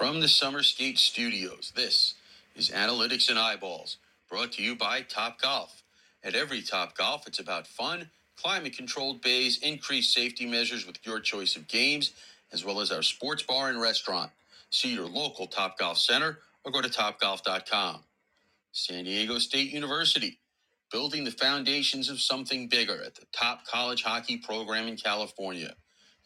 From the Summer Skate Studios, this is Analytics and Eyeballs, brought to you by Top Golf. At every Top Golf, it's about fun, climate controlled bays, increased safety measures with your choice of games, as well as our sports bar and restaurant. See your local Top Golf Center or go to topgolf.com. San Diego State University, building the foundations of something bigger at the top college hockey program in California.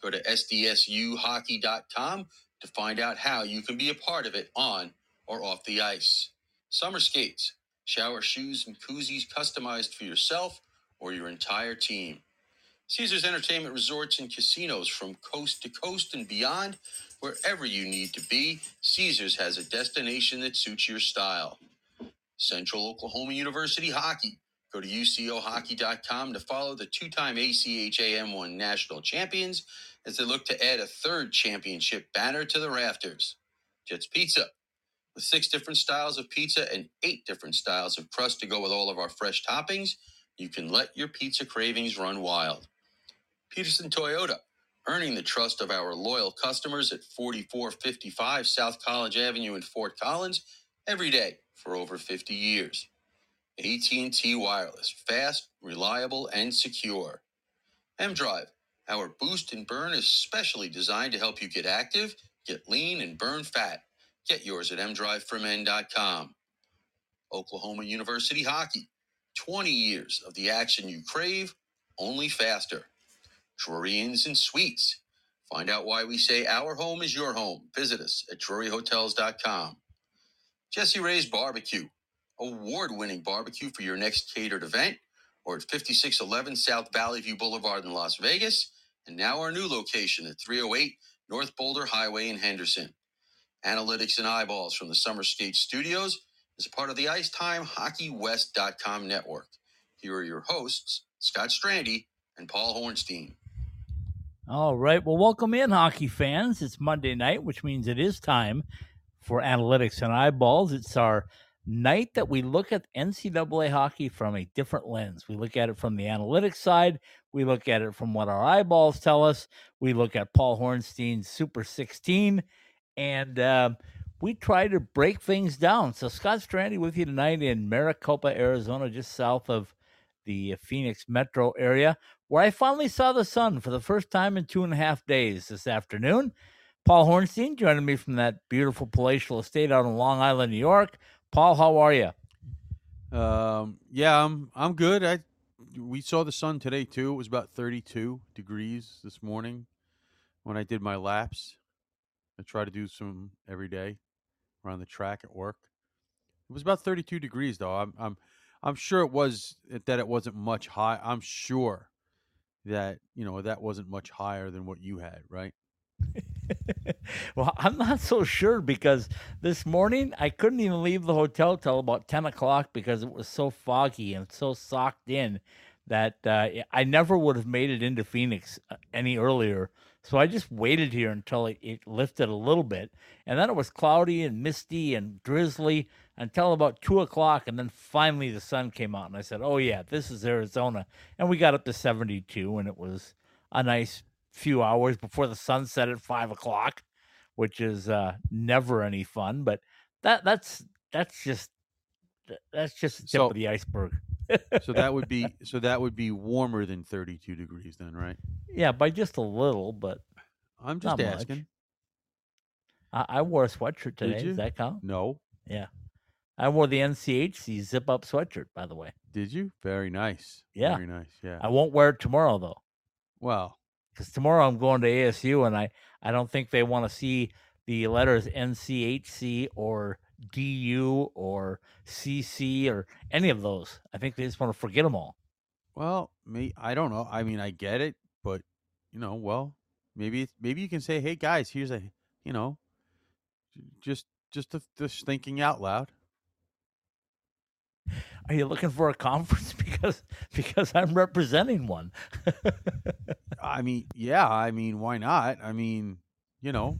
Go to sdsuhockey.com to find out how you can be a part of it on or off the ice. Summer skates, shower shoes, and koozies customized for yourself or your entire team. Caesars Entertainment Resorts and Casinos from coast to coast and beyond, wherever you need to be, Caesars has a destination that suits your style. Central Oklahoma University Hockey. Go to UCOHockey.com to follow the two time ACHAM1 national champions as they look to add a third championship banner to the rafters. Jets Pizza. With six different styles of pizza and eight different styles of crust to go with all of our fresh toppings, you can let your pizza cravings run wild. Peterson Toyota, earning the trust of our loyal customers at 4455 South College Avenue in Fort Collins every day for over 50 years. AT&T Wireless, fast, reliable, and secure. M-Drive, our boost and burn is specially designed to help you get active, get lean, and burn fat. Get yours at mdriveformen.com. Oklahoma University Hockey, 20 years of the action you crave, only faster. Drury Inns and Suites. Find out why we say our home is your home. Visit us at druryhotels.com. Jesse Ray's Barbecue, award winning barbecue for your next catered event, or at 5611 South Valley View Boulevard in Las Vegas, and now our new location at 308 North Boulder Highway in Henderson. Analytics and Eyeballs from the Summer Skate Studios is part of the Icetime HockeyWest.com network. Here are your hosts, Scott Strandy and Paul Hornstein. All right. Well, welcome in, hockey fans. It's Monday night, which means it is time for Analytics and Eyeballs. It's our night that we look at NCAA hockey from a different lens. We look at it from the analytics side. We look at it from what our eyeballs tell us. We look at Paul Hornstein's Super 16, and uh, we try to break things down. So Scott Strandy with you tonight in Maricopa, Arizona, just south of the Phoenix metro area, where I finally saw the sun for the first time in two and a half days this afternoon. Paul Hornstein joining me from that beautiful palatial estate out in Long Island, New York. Paul, how are you? Um, yeah, I'm I'm good. I we saw the sun today too. It was about 32 degrees this morning when I did my laps. I try to do some every day around the track at work. It was about 32 degrees though. I'm I'm I'm sure it was that it wasn't much high. I'm sure that you know that wasn't much higher than what you had, right? well, I'm not so sure because this morning I couldn't even leave the hotel till about 10 o'clock because it was so foggy and so socked in that uh, I never would have made it into Phoenix uh, any earlier. So I just waited here until it, it lifted a little bit. And then it was cloudy and misty and drizzly until about two o'clock. And then finally the sun came out. And I said, Oh, yeah, this is Arizona. And we got up to 72, and it was a nice few hours before the sun set at five o'clock, which is uh, never any fun. But that that's that's just that's just the tip So- of the iceberg. So that would be so that would be warmer than 32 degrees then, right? yeah, by just a little, but I'm just asking. I, I wore a sweatshirt today. you? Does that count? No, Yeah. I wore the NCHC zip up sweatshirt, by the way. did you? Very nice. Yeah. Very nice. Yeah. I won't wear it tomorrow though, Well, because tomorrow I'm going to ASU, and I I don't think they want to see the letters NCHC or DU or CC or any of those. I think they just want to forget them all. well, me. I don't know. I mean, I get it, but you know, well, maybe maybe you can say, "Hey guys, here's a," you know, just just a, just thinking out loud. Are you looking for a conference because because I'm representing one? I mean, yeah. I mean, why not? I mean, you know,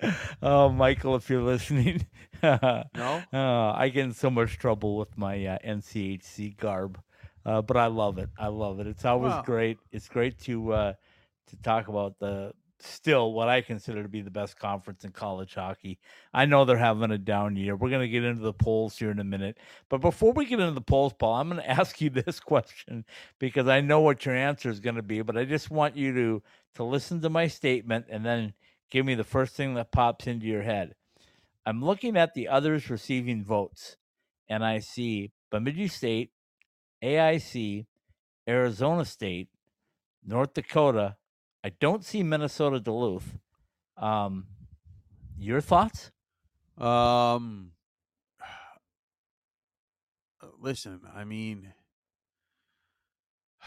oh, Michael, if you're listening, no. uh, I get in so much trouble with my uh, NCHC garb, uh, but I love it. I love it. It's always great. It's great to uh, to talk about the still what I consider to be the best conference in college hockey. I know they're having a down year. We're going to get into the polls here in a minute. But before we get into the polls, Paul, I'm going to ask you this question because I know what your answer is going to be, but I just want you to to listen to my statement and then give me the first thing that pops into your head. I'm looking at the others receiving votes and I see Bemidji State, AIC, Arizona State, North Dakota, I don't see Minnesota Duluth. Um, your thoughts? Um, listen, I mean,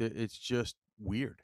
it's just weird.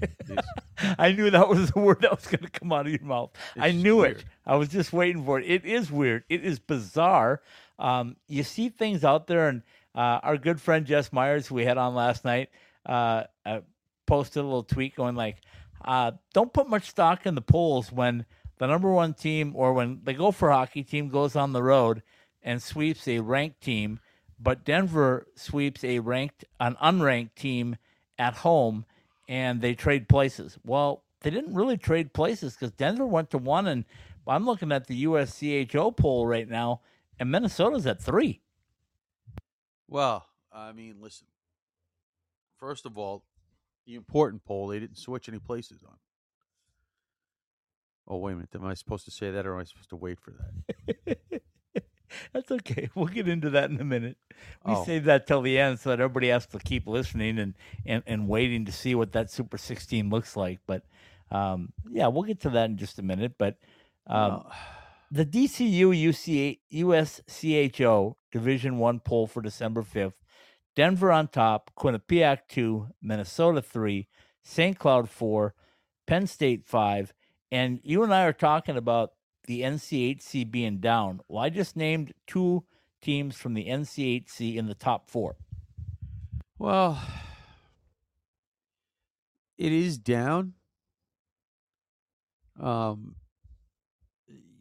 It's, I knew that was the word that was going to come out of your mouth. I knew weird. it. I was just waiting for it. It is weird. It is bizarre. Um, you see things out there, and uh, our good friend Jess Myers, who we had on last night, uh, uh, posted a little tweet going like, uh, "Don't put much stock in the polls when the number one team or when the Gopher hockey team goes on the road and sweeps a ranked team, but Denver sweeps a ranked an unranked team at home and they trade places." Well, they didn't really trade places because Denver went to one, and I'm looking at the USCHO poll right now, and Minnesota's at three. Well, I mean, listen, First of all, the important poll, they didn't switch any places on. Oh, wait a minute. Am I supposed to say that or am I supposed to wait for that? That's okay. We'll get into that in a minute. We oh. save that till the end so that everybody has to keep listening and, and, and waiting to see what that Super 16 looks like. But um, yeah, we'll get to that in just a minute. But um, the DCU UCA, USCHO Division One poll for December 5th Denver on top, Quinnipiac 2, Minnesota 3, St. Cloud 4, Penn State 5. And you and I are talking about the NCHC being down. Well, I just named two teams from the NCHC in the top four. Well, it is down. Um,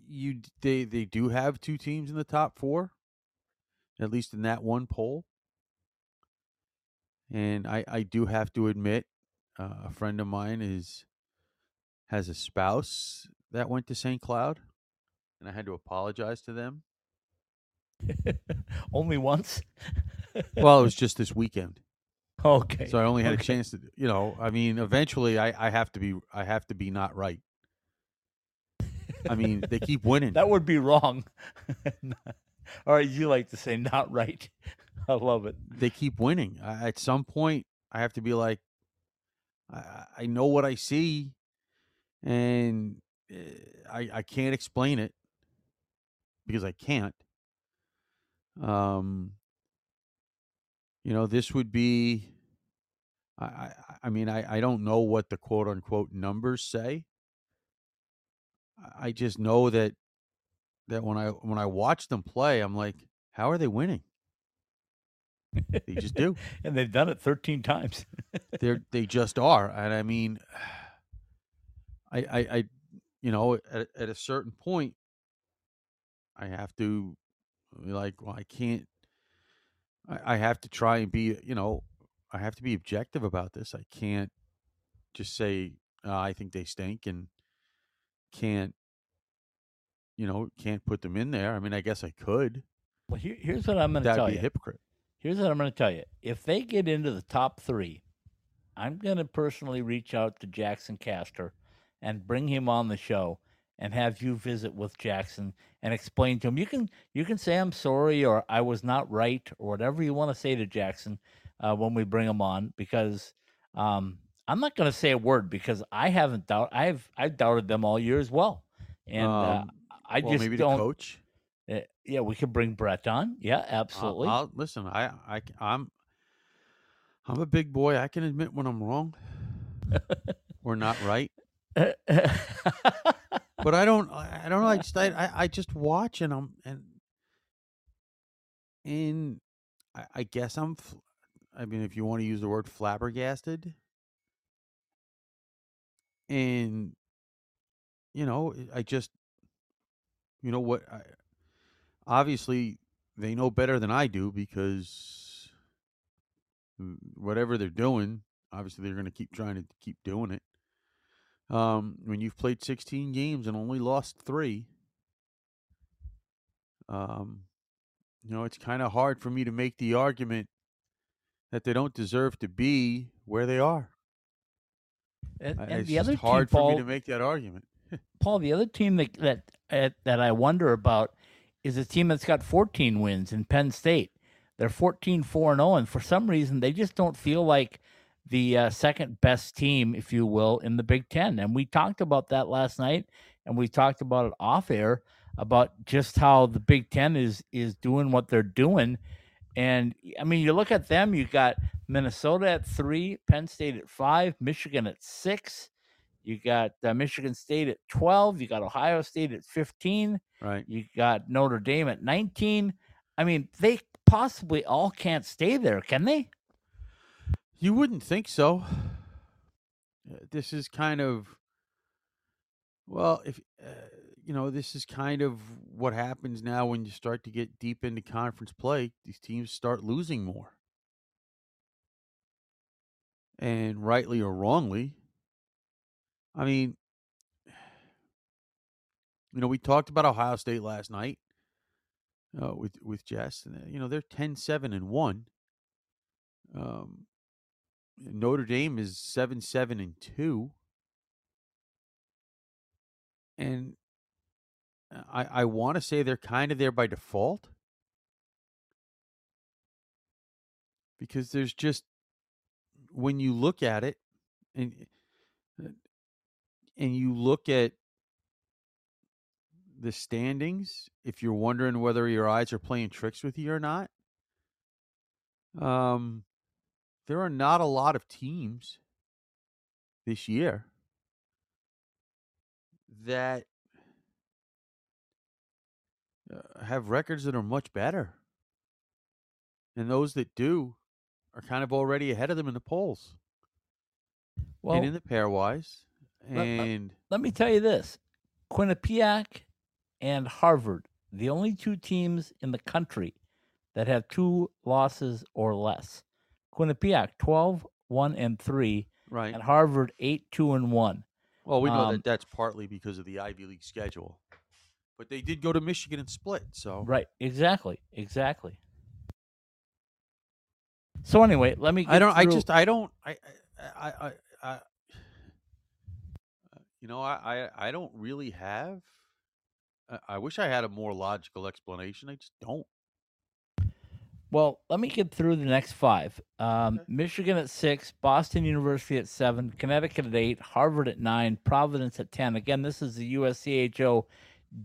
you they they do have two teams in the top four, at least in that one poll. And I, I do have to admit, uh, a friend of mine is has a spouse that went to St. Cloud, and I had to apologize to them. only once? well, it was just this weekend. Okay. So I only had okay. a chance to, you know, I mean, eventually I, I have to be, I have to be not right. I mean, they keep winning. that would be wrong. All right, you like to say not right. I love it. They keep winning. I, at some point, I have to be like, I, I know what I see, and eh, I I can't explain it because I can't. Um, you know, this would be. I, I, I mean, I, I don't know what the quote unquote numbers say. I just know that that when I when I watch them play, I'm like, how are they winning? They just do, and they've done it 13 times. they they just are, and I mean, I I, I you know, at at a certain point, I have to be like, well, I can't. I, I have to try and be, you know, I have to be objective about this. I can't just say uh, I think they stink and can't, you know, can't put them in there. I mean, I guess I could. Well, here, here's what I'm going to tell That'd be a hypocrite. Here's what I'm going to tell you. If they get into the top three, I'm going to personally reach out to Jaxon Castor and bring him on the show and have you visit with Jaxon and explain to him. You can you can say I'm sorry or I was not right or whatever you want to say to Jaxon uh, when we bring him on because um, I'm not going to say a word because I haven't doubt I've I've doubted them all year as well, and uh, um, uh, I well, just maybe don't. The coach. Yeah, we could bring Brett on. Yeah, absolutely. I'll, I'll, listen, I, I, I'm, I'm a big boy. I can admit when I'm wrong or not right. but I don't. I don't know. I just, I, I just watch and I'm and and I, I guess I'm. I mean, if you want to use the word flabbergasted, and you know, I just, you know what I obviously they know better than I do because whatever they're doing, obviously they're going to keep trying to keep doing it. Um, when you've played 16 games and only lost three, um, you know, it's kind of hard for me to make the argument that they don't deserve to be where they are. And, and it's the other hard team, Paul, for me to make that argument. Paul, the other team that that that I wonder about is a team that's got 14 wins in Penn State. They're 14 4 0. and for some reason they just don't feel like the uh, second best team, if you will, in the Big Ten. And we talked about that last night, and we talked about it off air about just how the Big Ten is is doing what they're doing. And I mean, you look at them. You got Minnesota at three, Penn State at five, Michigan at six. You got uh, Michigan State at 12. You got Ohio State at 15. Right. You got Notre Dame at 19. I mean, they possibly all can't stay there, can they? You wouldn't think so. Uh, This is kind of, well, if uh, you know, this is kind of what happens now when you start to get deep into conference play. These teams start losing more, and rightly or wrongly. I mean, you know, we talked about Ohio State last night uh, with with Jess, and uh, you know they're 10-7 and one. Um, Notre Dame is seven seven and two, and I I want to say they're kind of there by default because there's just when you look at it and uh, and you look at the standings if you're wondering whether your eyes are playing tricks with you or not um there are not a lot of teams this year that uh, have records that are much better. And those that do are kind of already ahead of them in the polls Well, and in the pairwise. Let- And let me tell you this Quinnipiac and Harvard, the only two teams in the country that have two losses or less. Quinnipiac 12, 1 and 3, right. and Harvard 8, 2 and 1. Well, we know um, that that's partly because of the Ivy League schedule. But they did go to Michigan and split, so Right, exactly, exactly. So anyway, let me. Get I don't. I just. I don't. I. I. I, I you know. I, I. I don't really have. I, I wish I had a more logical explanation. I just don't. Well, let me get through the next five. Um, Okay. Michigan at six, Boston University at seven, Connecticut at eight, Harvard at nine, Providence at ten. Again, this is the USCHO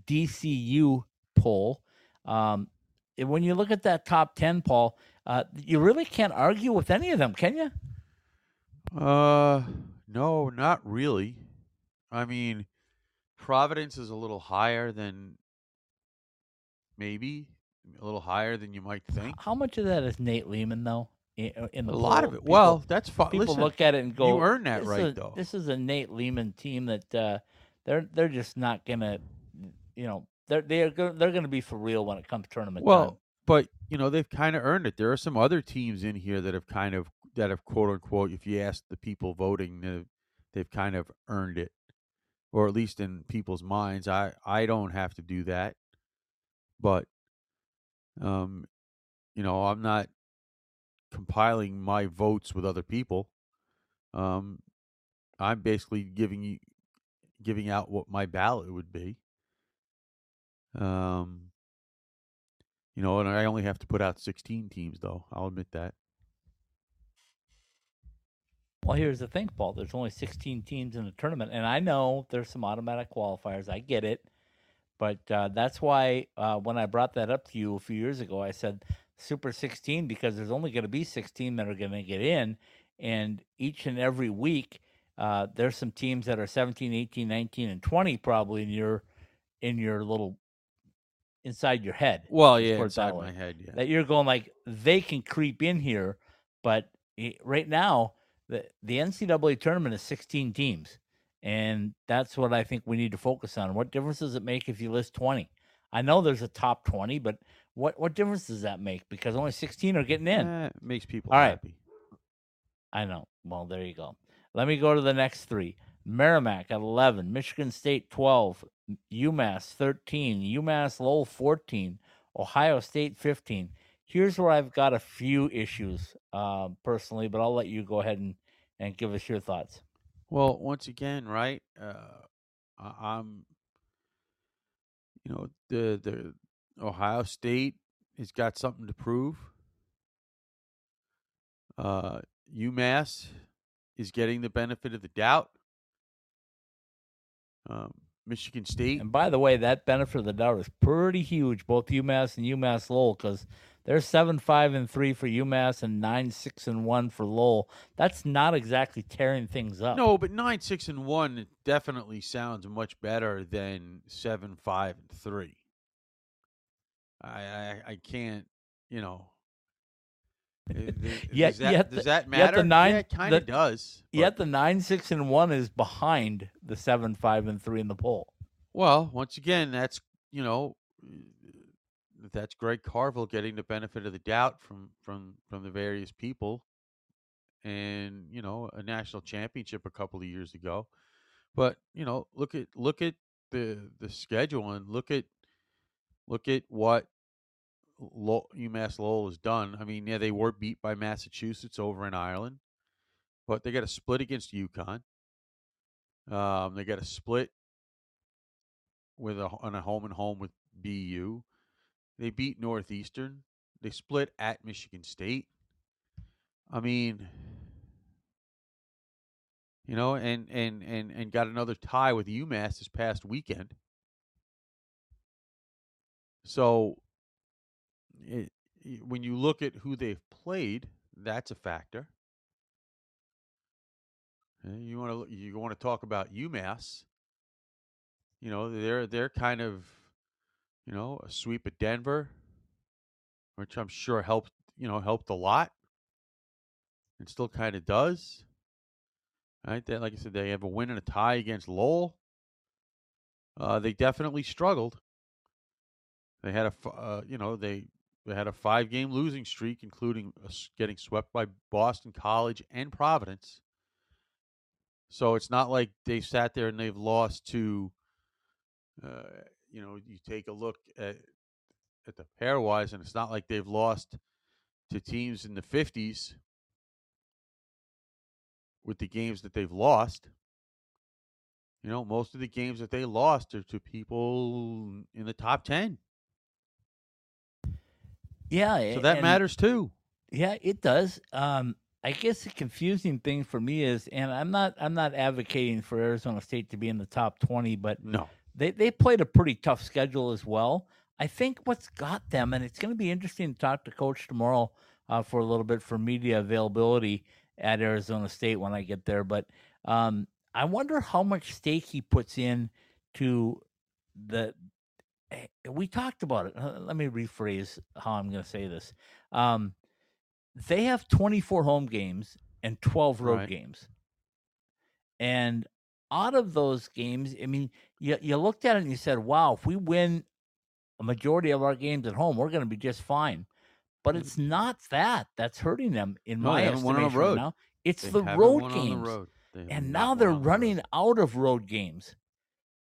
DCU poll. Um, and when you look at that top ten, Paul, uh, you really can't argue with any of them, can you? Uh, no, not really. I mean, Providence is a little higher than maybe a little higher than you might think. How much of that is Nate Leaman, though? In, in the A lot of it. People- well, that's fine. people Listen, look at it and go, you earn that this right, is, though. This is a Nate Leaman team that uh, they're they're just not gonna, you know, they're they're go- they're gonna be for real when it comes to tournament well, time. but you know they've kind of earned it. There are some other teams in here that have kind of that have quote unquote, if you ask the people voting, they've, they've kind of earned it, or at least in people's minds. I I don't have to do that, but um, you know I'm not compiling my votes with other people. Um, I'm basically giving you giving out what my ballot would be. Um, you know, and I only have to put out 16 teams, though. I'll admit that. Well, here's the thing, Paul. There's only 16 teams in the tournament, and I know there's some automatic qualifiers. I get it, but uh, that's why uh, when I brought that up to you a few years ago, I said Super 16 because there's only going to be 16 that are going to get in, and each and every week uh, there's some teams that are 17, 18, 19, and 20 probably in your in your little inside your head. Well, yeah, inside that my head, yeah. that you're going like they can creep in here, but i- right now the the NCAA tournament is 16 teams, and that's what I think we need to focus on. What difference does it make if you list 20? I know there's a top 20, but what what difference does that make? Because only 16 are getting in. It makes people All right. happy. I know. Well, there you go. Let me go to the next three. Merrimack at 11, Michigan State 12, UMass 13, UMass Lowell 14, Ohio State 15. Here's where I've got a few issues uh, personally, but I'll let you go ahead and, and give us your thoughts. Well, once again, right? Uh, I- I'm, you know, the the Ohio State has got something to prove. Uh, UMass is getting the benefit of the doubt. Um, Michigan State, And by the way, that benefit of the doubt is pretty huge, both UMass and UMass Lowell, because they're seven five and three for UMass and nine six and one for Lowell. That's not exactly tearing things up. no, but nine six and one definitely sounds much better than seven five and three. I I, I can't, you know. uh, th- Yet- does that, yet does the- that yet matter? the nine- yeah, it kind of does. but- Yet the nine six and one is behind the seven five and three in the poll. Well, once again, that's you know, that's Greg Carvel getting the benefit of the doubt from from from the various people, and you know, a national championship a couple of years ago. But you know, look at look at the the schedule and look at look at what Lo- UMass Lowell has done. I mean, yeah, they were beat by Massachusetts over in Ireland, but they got a split against UConn. Um, they got a split with a on a home and home with BU. They beat Northeastern. They split at Michigan State. I mean, you know, and and and and got another tie with UMass this past weekend. So, it, when you look at who they've played, that's a factor. Uh, You want to you want to talk about UMass? You know, they're they're kind of, you know, a sweep at Denver, which I'm sure helped you know helped a lot. and still kind of does. Right? That, like I said, they have a win and a tie against Lowell. Uh, they definitely struggled. They had a, uh, you know, they they had a five game losing streak, including getting swept by Boston College and Providence. So it's not like they sat there and they've lost to, uh, you know, you take a look at at the pairwise, and it's not like they've lost to teams in the fifties with the games that they've lost. You know, most of the games that they lost are to people in the top ten. Yeah, So that matters too. Yeah, it does. Um, I guess the confusing thing for me is, and I'm not, I'm not advocating for Arizona State to be in the top 20, but No. They they played a pretty tough schedule as well. I think what's got them, and it's going to be interesting to talk to Coach tomorrow uh, for a little bit for media availability at Arizona State when I get there. But um, I wonder how much stake he puts in to the. eh, We talked about it. Uh, Let me rephrase how I'm going to say this. Um, they have 24 home games and 12 road Right. games. And out of those games, I mean, you, you looked at it and you said, wow, if we win a majority of our games at home, we're going to be just fine. But Mm. it's not that that's hurting them in No, my they on the estimation right road. now. It's They the road games. the road. And now they're on the running out of road games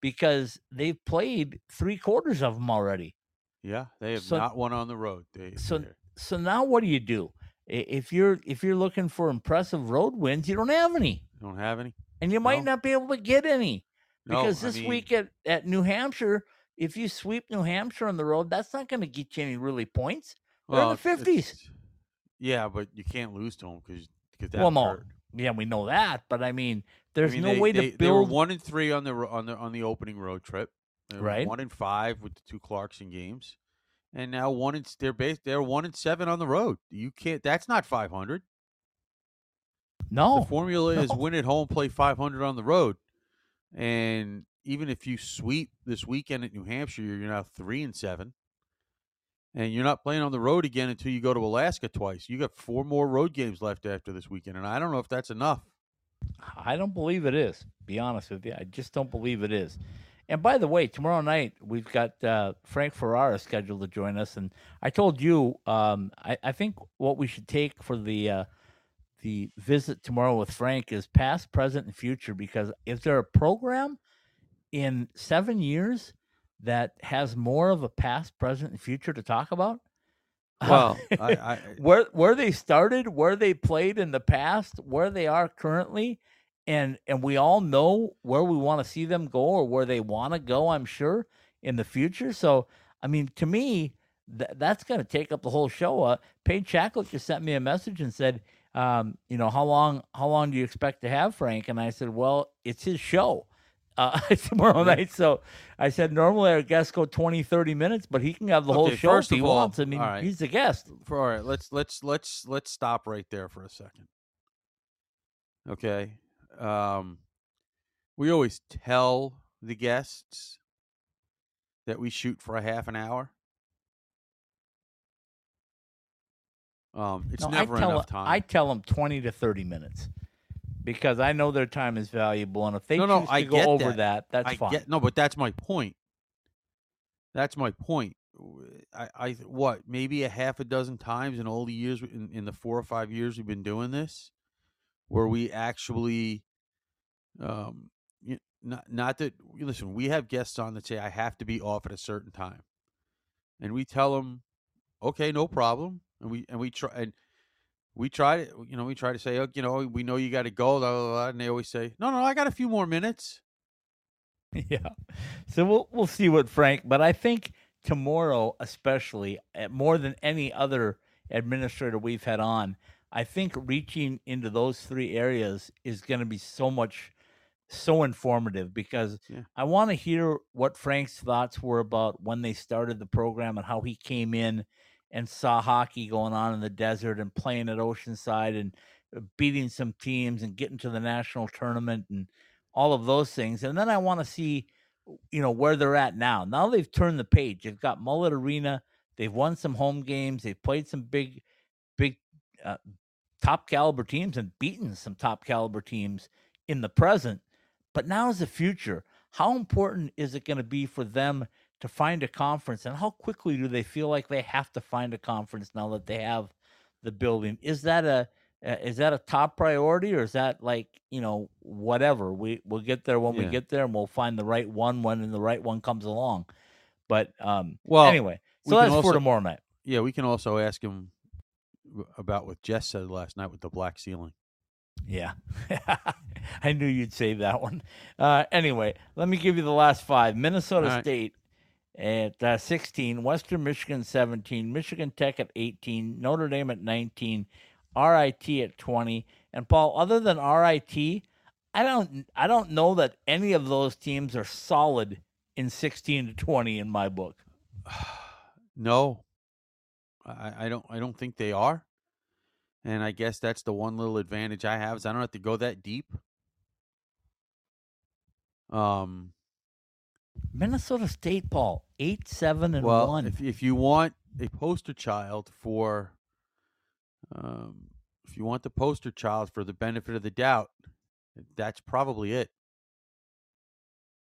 because they've played three quarters of them already. Yeah, they have So- not won on the road. They so so now what do you do? If you're if you're looking for impressive road wins, you don't have any, they don't have any. And you might No. not be able to get any No, because I this mean, week at, at New Hampshire, if you sweep New Hampshire on the road, that's not going to get you any really points. They're in the 50s. Yeah, but you can't lose to them because because that Well, no, hurt. Yeah, we know that, but I mean, I there's mean, no they, way they, to build. They were one and three on the on the on the opening road trip. Right. One and five with the two Clarkson games, and now one and they're based they're one and seven on the road. You can't. That's not five hundred. No, The formula is win at home, play 500 on the road. And even if you sweep this weekend at New Hampshire, you're now three and seven. And you're not playing on the road again until you go to Alaska twice. You got four more road games left after this weekend, and I don't know if that's enough. I don't believe it is. Be honest with you, I just don't believe it is. And by the way, tomorrow night we've got uh, Frank Ferrara scheduled to join us, and I told you um, I, I think what we should take for the uh, the visit tomorrow with Frank is past, present, and future. Because is there a program in seven years that has more of a past, present, and future to talk about? Well, I, I, where where they started, where they played in the past, where they are currently, and and we all know where we want to see them go or where they want to go. I'm sure in the future. So I mean, to me, th- that's going to take up the whole show. Uh, Paige Chaklick just sent me a message and said, um, you know, how long how long do you expect to have Frank? And I said, well, it's his show. Uh, tomorrow night. So I said, normally our guests go 20, 30 minutes, but he can have the whole show if he all, wants. I mean, right. he's the guest. for all right, let's let's let's let's stop right there for a second. Okay. Um we always tell the guests that we shoot for a half an hour. Um it's No, never I tell enough time. I tell them 20 to 30 minutes because I know their time is valuable. And if they No, choose no, to I go over that. that, that's I fine. get no, but that's my point. That's my point. I, I what maybe a half a dozen times in all the years in, in the four or five years we've been doing this, where we actually, um, not not that listen, we have guests on that say I have to be off at a certain time, and we tell them, okay, no problem, and we and we try and. We try to, you know, we try to say, oh, you know, we know you got to go, blah, blah, blah, and they always say, no, no, I got a few more minutes. Yeah. So we'll we'll see what Frank, but I think tomorrow, especially eh, more than any other administrator we've had on, I think reaching into those three areas is going to be so much so informative because Yeah. I want to hear what Frank's thoughts were about when they started the program and how he came in and saw hockey going on in the desert and playing at Oceanside and uh, beating some teams and getting to the national tournament and all of those things. And then I want to see, you know, where they're at now. Now they've turned the page. They've got Mullet Arena. They've won some home games. They've played some big, big, uh, top caliber teams and beaten some top caliber teams in the present. But now is the future. How important is it going to be for them to find a conference, and how quickly do they feel like they have to find a conference now that they have the building? Is that a uh, is that a top priority, or is that like you know whatever we we'll get there when we get there, and we'll find the right one when the right one comes along. But um, Well, anyway, so that's also- for tomorrow night. Yeah, we can also ask him about what Jess said last night with the black ceiling. Yeah. I knew you'd save that one. Uh, anyway, let me give you the last five Minnesota right. State at uh, 16, Western Michigan 17, Michigan Tech at 18, Notre Dame at 19, RIT at 20. And Paul, other than RIT, I don't I don't know that any of those teams are solid in 16 to 20 in my book. no, I, I don't. I don't think they are. And I guess that's the one little advantage I have is I don't have to go that deep. Um. Minnesota State, Paul, 8 7 and well, 1. if if you want a poster child for, um, if you want the poster child for the benefit of the doubt, that's probably it.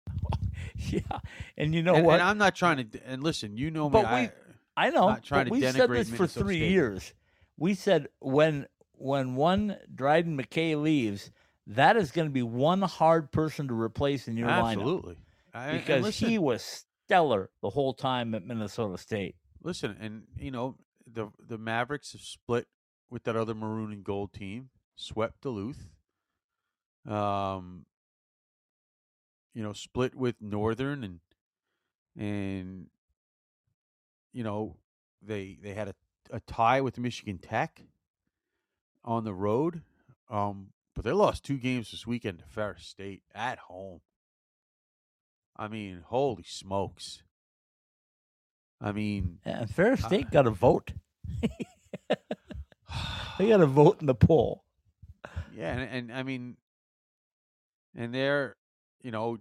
yeah. And you know and, what? and I'm not trying to. And listen, you know me. But we- I, I know. not trying to we've said this for three State. years. We said when when one Dryden McKay leaves, that is going to be one hard person to replace in your lineup absolutely. I- because listen, he was stellar the whole time at Minnesota State. Listen, and you know the the Mavericks have split with that other maroon and gold team, swept Duluth. Um, you know, split with Northern and and you know they they had a a tie with Michigan Tech on the road. Um, but they lost two games this weekend to Ferris State at home. I mean, holy smokes. I mean, And Ferris Uh, State got a vote. They got a vote in the poll. Yeah, and, and I mean, and they're you know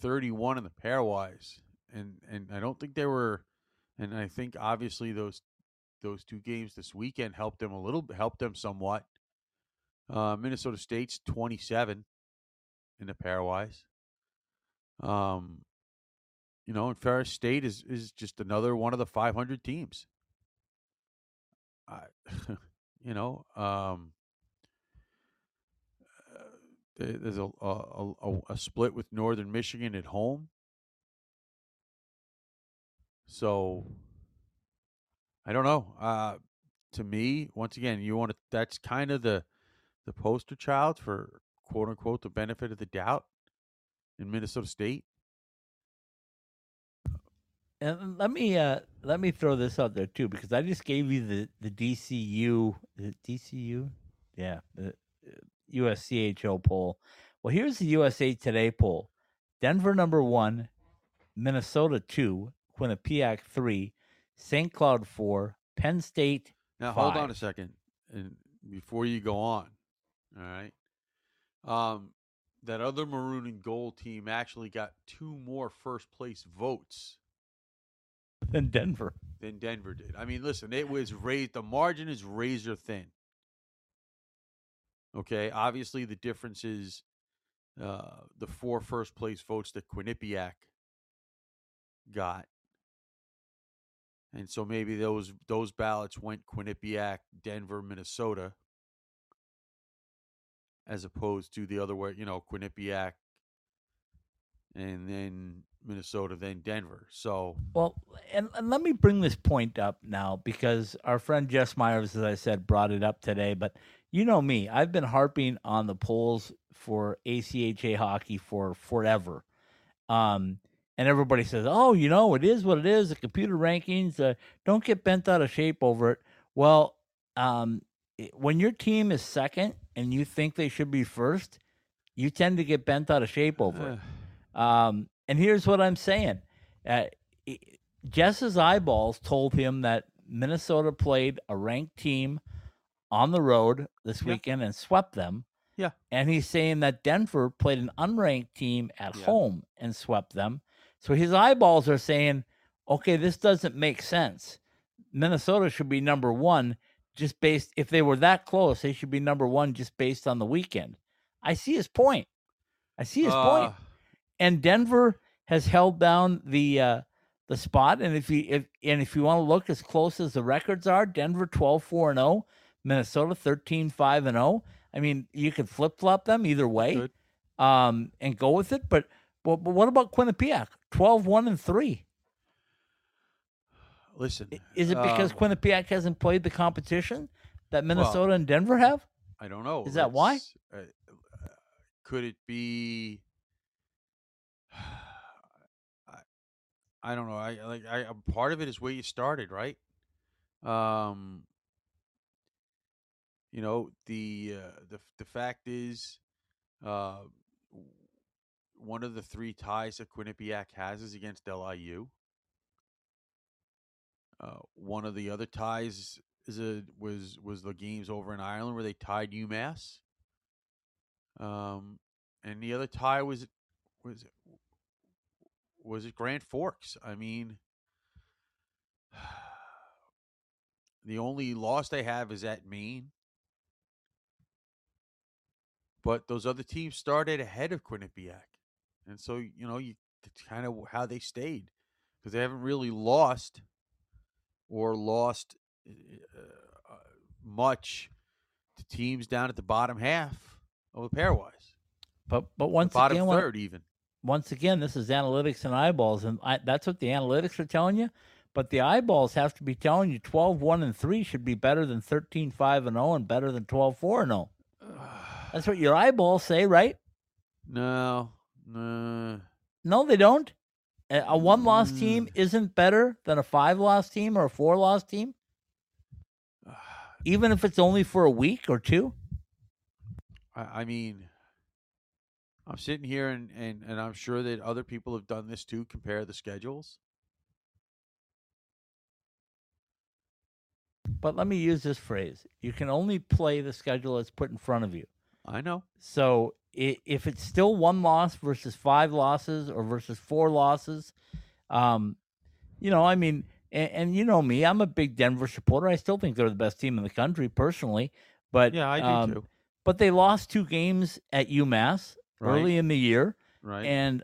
thirty-one in the pairwise, and and I don't think they were, and I think obviously those those two games this weekend helped them a little, helped them somewhat. Uh, Minnesota State's twenty-seven in the pairwise. Um, you know, and Ferris State is is just another one of the five hundred teams. I, you know, um. there- there's a a, a a split with Northern Michigan at home. So I don't know. Uh, to me, once again, you want to. That's kind of the the poster child for quote unquote the benefit of the doubt in Minnesota State. And let me uh let me throw this out there too because I just gave you the the DCU the DCU yeah the uh, USCHO poll. Well, here's the USA Today poll: Denver number one, Minnesota two, Quinnipiac three, St. Cloud four, Penn State. Now hold on a second, and before you go on, all right. Um, that other maroon and gold team actually got two more first place votes Than Denver. than Denver did. I mean, listen, it was raised. The margin is razor thin. Okay, obviously the difference is uh, the four first place votes that Quinnipiac got, and so maybe those those ballots went Quinnipiac, Denver, Minnesota, as opposed to the other way. You know, Quinnipiac, and then Minnesota, then Denver. So Well, and, and let me bring this point up now because our friend Jess Myers, as I said, brought it up today. But you know me, I've been harping on the polls for ACHA hockey for forever. Um, and everybody says, oh, you know, it is what it is. The computer rankings, uh, don't get bent out of shape over it. Well, um, when your team is second and you think they should be first, you tend to get bent out of shape over it. Um, and here's what I'm saying. Uh, Jess's eyeballs told him that Minnesota played a ranked team on the road this Yeah. weekend and swept them. Yeah. And he's saying that Denver played an unranked team at Yeah. home and swept them. So his eyeballs are saying, okay, this doesn't make sense. Minnesota should be number one just based, if they were that close, they should be number one just based on the weekend. I see his point. I see his point Uh, and Denver has held down the uh, the spot. And if you if and if you want to look as close as the records are, Denver 12-4 and 0, Minnesota 13-5 and 0. I mean, you could flip flop them either way, Good. um, and go with it. But but, but what about Quinnipiac 12-1 and three? Listen, Is it because um, Quinnipiac hasn't played the competition that Minnesota and Denver have? I don't know. Is that why? Uh, could it be? I, I don't know. I like. I part of it is where you started, right? Um. You know the uh, the the fact is, uh, one of the three ties that Quinnipiac has is against LIU. Uh, one of the other ties is a was was the games over in Ireland where they tied UMass. Um, and the other tie was was was it Grand Forks. I mean, the only loss they have is at Maine. But those other teams started ahead of Quinnipiac, and so you know you kind of how they stayed because they haven't really lost or lost uh, much to teams down at the bottom half of the pairwise, But but once bottom again, when- third even. once again, this is analytics and eyeballs, and I, that's what the analytics are telling you. But the eyeballs have to be telling you 12 1 and 3 should be better than 13 5 and 0 and better than 12 4 and 0. That's what your eyeballs say, right? No, no. No, they don't. A, one loss team Mm. isn't better than a five loss team or a four loss team, even if it's only for a week or two. I, I mean, I'm sitting here and, and, and I'm sure that other people have done this too. Compare the schedules. But let me use this phrase you can only play the schedule that's put in front of you. I know. So if it's still one loss versus five losses or versus four losses, um, you know, I mean, and, and you know me, I'm a big Denver supporter. I still think they're the best team in the country personally, but Yeah, I do um, too. But they lost two games at UMass Right. early in the year, Right. and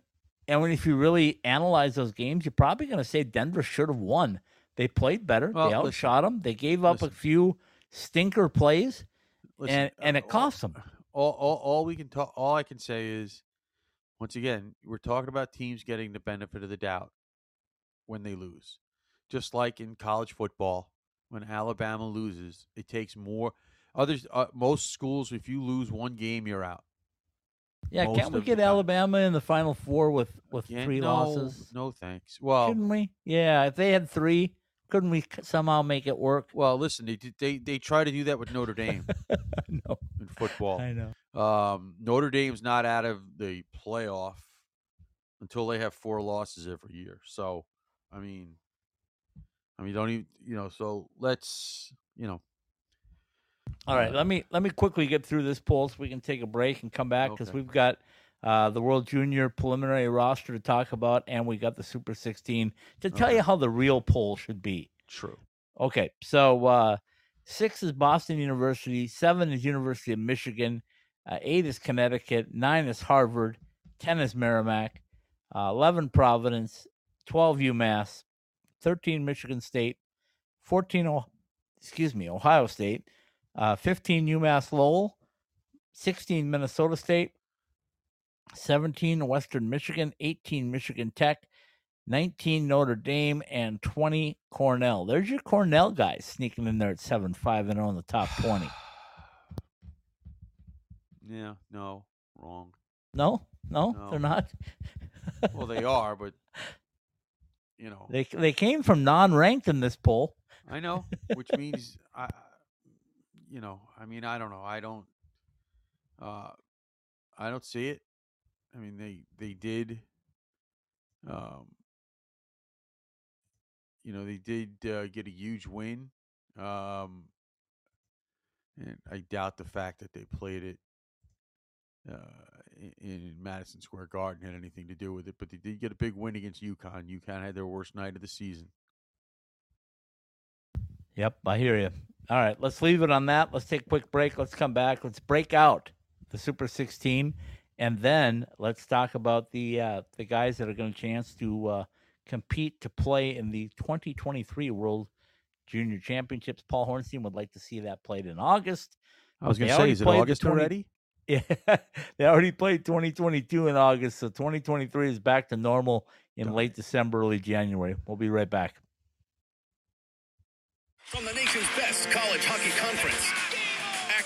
and when if you really analyze those games, you're probably going to say Denver should have won. They played better. Well, they listen. outshot them. They gave up Listen. a few stinker plays, Listen, and and uh, it cost them. All, all, all we can talk, all I can say is, once again, we're talking about teams getting the benefit of the doubt when they lose. Just like in college football, when Alabama loses, it takes more. Others, uh, most schools, if you lose one game, you're out. Yeah, most can't we get. Alabama in the final four with with Yeah, three no, losses? No, thanks. Well, Shouldn't we? Yeah, if they had three, couldn't we somehow make it work? well, listen, they they they try to do that with Notre Dame no, in football. I know. Um, Notre Dame's not out of the playoff until they have four losses every year. So, I mean, I mean, don't even you know? So let's you know. All right, Uh, let me let me quickly get through this poll so we can take a break and come back because Okay. we've got uh, the World Junior preliminary roster to talk about, and we got the Super 16 to tell Okay. you how the real poll should be. True. Okay, so uh, six is Boston University, seven is University of Michigan, uh, eight is Connecticut, nine is Harvard, ten is Merrimack, uh, eleven Providence, twelve UMass, thirteen Michigan State, fourteen, oh, excuse me, Ohio State, uh, fifteen UMass Lowell, sixteen Minnesota State, seventeen Western Michigan, eighteen Michigan Tech, 19 Notre Dame and 20 Cornell. There's your Cornell guys sneaking in there at 7 5 and 0 in the top 20. Yeah. No. Wrong. No, no, No. they're not. Well, they are, but you know, they they came from non-ranked in this poll. I know, which means I, you know, I mean, I don't know. I don't, uh, I don't see it. I mean, they they did, um, you know, they did uh, get a huge win, um, and I doubt the fact that they played it uh, in, Madison Square Garden had anything to do with it. But they did get a big win against UConn. UConn had their worst night of the season. Yep, I hear you. All right, let's leave it on that. Let's take a quick break. Let's come back. Let's break out the Super 16, and then let's talk about the uh, the guys that are going to chance to uh, compete to play in the 2023 World Junior Championships. Paul Hornstein would like to see that played in August. I was going to say, is it played the August 20 already? Yeah, they already played 2022 in August, so 2023 is back to normal in late. December, early January. We'll be right back. From the nation's best college hockey conference.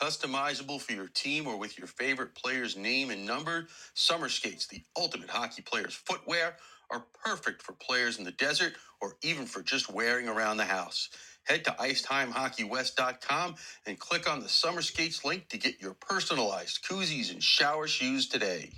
Customizable for your team or with your favorite player's name and number, Summer Skates, the ultimate hockey player's footwear, are perfect for players in the desert or even for just wearing around the house. Head to IcetimeHockeyWest.com and click on the Summer Skates link to get your personalized koozies and shower shoes today.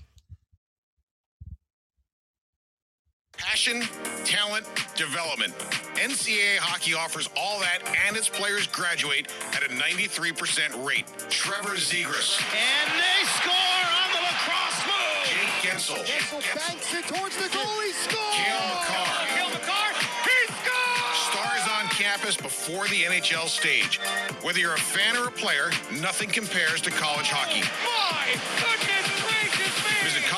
Passion, talent, development. NCAA hockey offers all that, and its players graduate at a 93% rate. Trevor Zegras, And they score on the lacrosse move. Jake Guentzel, Guentzel banks it towards the goal. He scores. Cale Makar. Cale Makar. He scores. Stars on campus before the NHL stage. Whether you're a fan or a player, nothing compares to college hockey. My goodness gracious me. Visit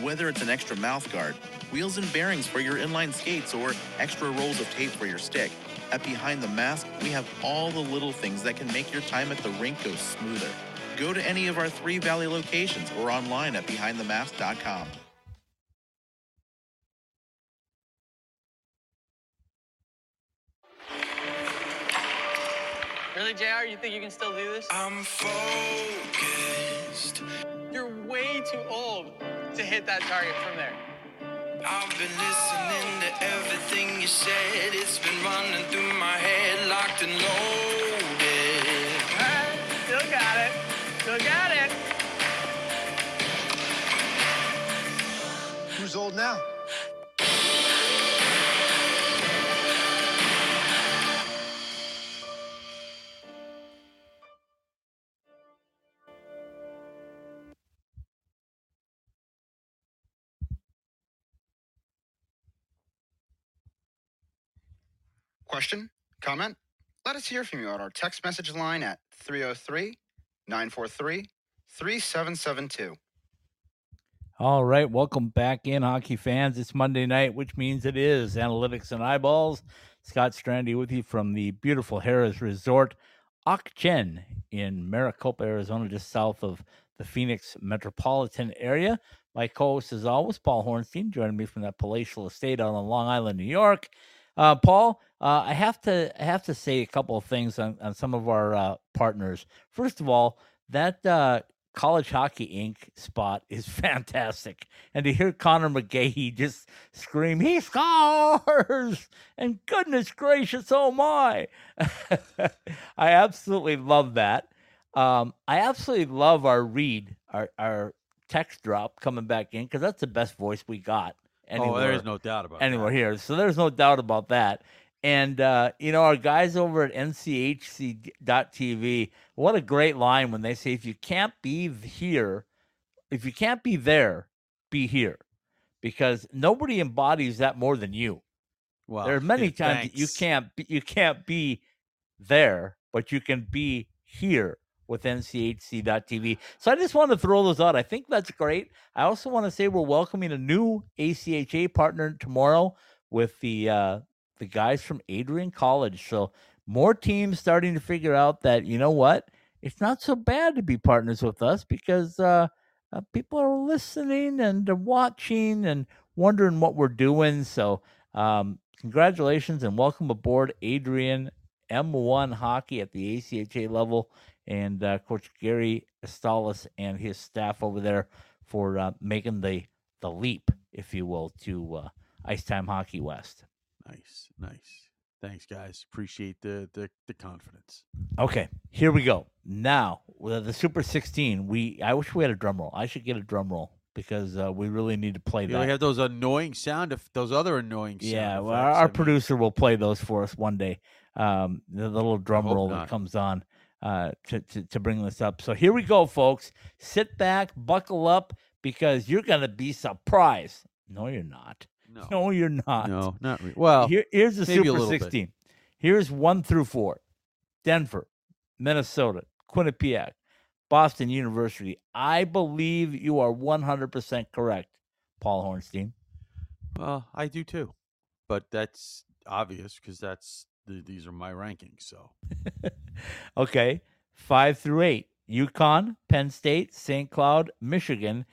Whether it's an extra mouth guard, wheels and bearings for your inline skates, or extra rolls of tape for your stick, at Behind the Mask, we have all the little things that can make your time at the rink go smoother. Go to any of our three Valley locations or online at behindthemask.com. Really, JR? You think you can still do this? I'm focused. You're way too old to hit that target from there. I've been listening to everything you said. It's been running through my head, locked and loaded. All right, still got it. Still got it. Who's old now? Question? Comment? Let us hear from you on our text message line at 303 943 3772. All right, welcome back in, hockey fans. It's Monday night, which means it is Analytics and Eyeballs. Scott Strandy with you from the beautiful Harrah's Resort, Ak-Chin in Maricopa, Arizona, just south of the Phoenix metropolitan area. My co-host, as always, Paul Hornstein, joining me from that palatial estate on Long Island, New York. Uh, Paul, uh, I have to I have to say a couple of things on, on some of our uh, partners. First of all, that uh, College Hockey Inc. spot is fantastic. And to hear Connor McGahey just scream, he scores! And goodness gracious, oh my! I absolutely love that. Um, I absolutely love our read, our, our text drop coming back in, because that's the best voice we got. Oh, there is no doubt about anywhere that. here. So there's no doubt about that. And uh, you know, our guys over at NCHC.TV, what a great line when they say, "If you can't be here, if you can't be there, be here," because nobody embodies that more than you. Well, there are many times that you can't be, you can't be there, but you can be here with NCHC.TV. So I just want to throw those out. I think that's great. I also want to say we're welcoming a new ACHA partner tomorrow with the uh, the guys from Adrian College. So more teams starting to figure out that you know what, it's not so bad to be partners with us because uh, uh, people are listening and uh, watching and wondering what we're doing. So um, congratulations and welcome aboard, Adrian M1 hockey at the ACHA level, and uh, Coach Gary Estalis and his staff over there for uh, making the the leap, if you will, to uh, Ice Time Hockey West. Nice, nice. Thanks, guys. Appreciate the the, the confidence. Okay, here we go. Now with the Super 16, we I wish we had a drum roll. I should get a drum roll because uh, we really need to play You that. we have those annoying sound, eff- those other annoying sound Yeah, well, our, our producer will play those for us one day. Um, the, the little drum roll that comes on uh, to, to to bring this up. So here we go, folks. Sit back, buckle up, because you're gonna be surprised. No, you're not. No, No, you're not. no, not re- well. Here, here's the Super little bit. 16. Here's one through four: Denver, Minnesota, Quinnipiac, Boston University. I believe you are 100% correct, Paul Hornstein. Well, I do too, but that's obvious because that's the, these are my rankings. So Okay, five through eight: UConn, Penn State, St. Cloud, Michigan.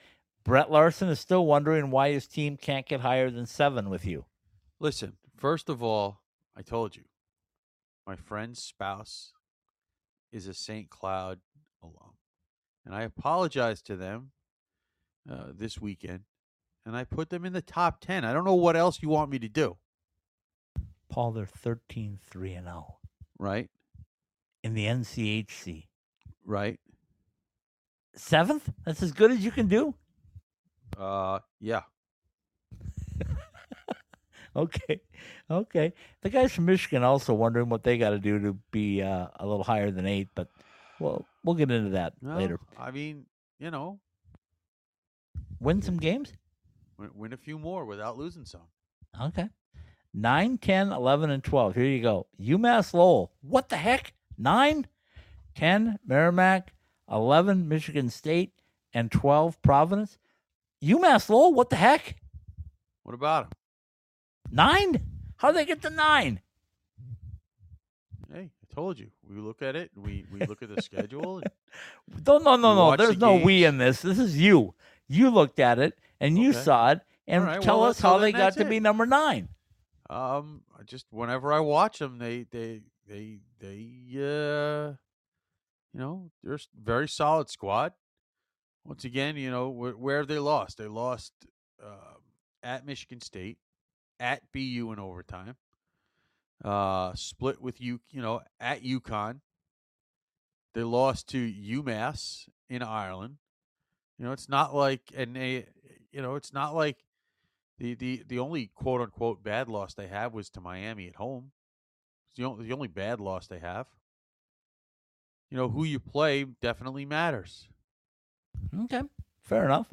Brett Larson is still wondering why his team can't get higher than seven with you. listen. First of all, I told you, my friend's spouse is a St. Cloud alum, and I apologized to them uh, this weekend, and I put them in the top ten. I don't know what else you want me to do, Paul, they're 13 3 and 0 right? in the NCHC. Right? Seventh? That's as good as you can do? Uh, yeah. Okay. Okay. The guys from Michigan also wondering what they got to do to be uh, a little higher than eight, but well, we'll get into that Well, later. I mean, you know, Win some games? win, win a few more without losing some. Okay. 9, 10, 11, and 12. Here you go. UMass Lowell. What the heck? 9, 10, Merrimack, 11, Michigan State, and 12, Providence. UMass Lowell, what the heck? What about them? Nine? How they get to nine? Hey, I told you. We look at it. We we look at the schedule. And No, no, no, no. There's the no we in this. This is you. You looked at it and you Okay. saw it, and right, tell well, us how they got to be number nine. um, I just whenever I watch them, they they they they uh, you know, they're very solid squad. Once again, you know, where, where have they lost? They lost um, at Michigan State, at BU in overtime. Uh, split with you, you know, at UConn. They lost to UMass in Ireland. You know, it's not like, and they, you know, it's not like the the the only quote unquote bad loss they have was to Miami at home. It's the only the only bad loss they have. You know, who you play definitely matters. Okay, fair enough.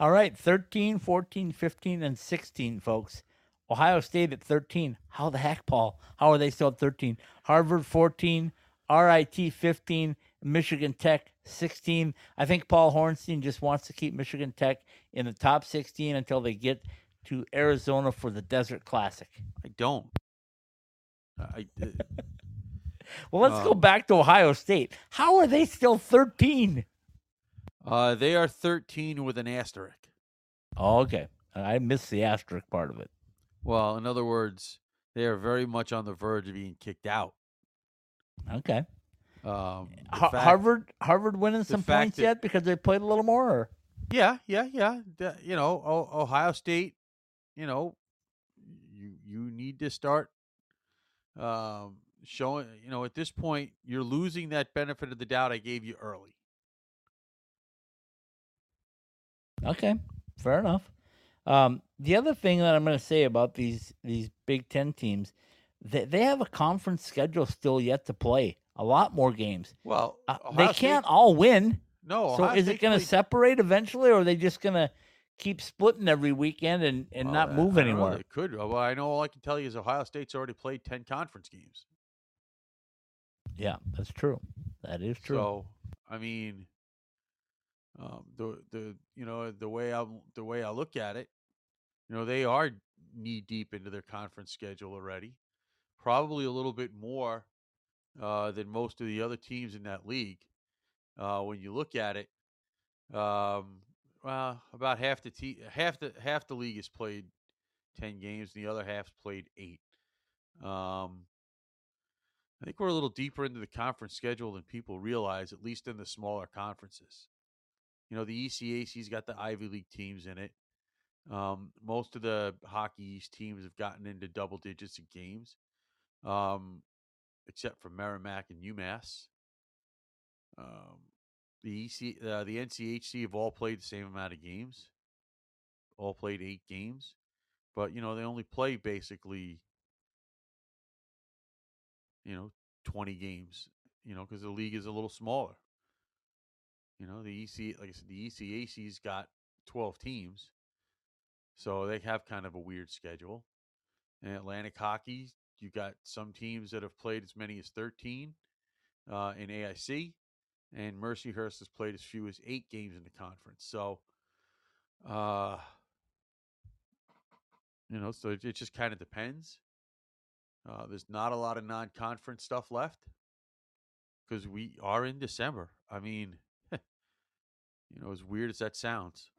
All right, 13, 14, 15, and 16, folks. Ohio State at 13. How the heck, Paul? How are they still at 13? Harvard 14, RIT 15, Michigan Tech 16. I think Paul Hornstein just wants to keep Michigan Tech in the top 16 until they get to Arizona for the Desert Classic. I don't. I, uh, Well, let's go Um, back to Ohio State. How are they still 13? Uh, they are 13 with an asterisk. Oh, okay. I missed the asterisk part of it. Well, in other words, they are very much on the verge of being kicked out. Okay. Um, Har- fact- Harvard Harvard winning some points that- yet because they played a little more? Or? Yeah, yeah, yeah. The- you know, o- Ohio State. You know, you you need to start um, showing. You know, at this point, you're losing that benefit of the doubt I gave you early. Okay, fair enough. Um, the other thing that I'm going to say about these these Big Ten teams, they they have a conference schedule still yet to play. A lot more games. Well, Uh, they can't all win. No, So is it going to separate eventually, or are they just going to keep splitting every weekend and, and Well, not move I anywhere? They could. Well, I know all I can tell you is Ohio State's already played ten conference games. Yeah, that's true. That is true. So, I mean, um, the the you know the way I the way I look at it, you know, they are knee deep into their conference schedule already, probably a little bit more uh, than most of the other teams in that league. Uh, when you look at it, um, well, about half the te- half the half the league has played ten games, and the other half's played eight. Um, I think we're a little deeper into the conference schedule than people realize, at least in the smaller conferences. You know, the ECAC's got the Ivy League teams in it. Um, most of the Hockey East teams have gotten into double digits of games, um, except for Merrimack and UMass. Um, the EC, uh, the NCHC have all played the same amount of games, all played eight games, but you know they only play basically you know, 20 games, you know, because the league is a little smaller. You know, the EC, like I said, the ECAC's got 12 teams, so they have kind of a weird schedule. And Atlantic Hockey, you got some teams that have played as many as 13 uh, in AIC, and Mercyhurst has played as few as eight games in the conference. So, uh, you know, so it, it just kind of depends. Uh, there's not a lot of non-conference stuff left because we are in December. I mean, you know, as weird as that sounds.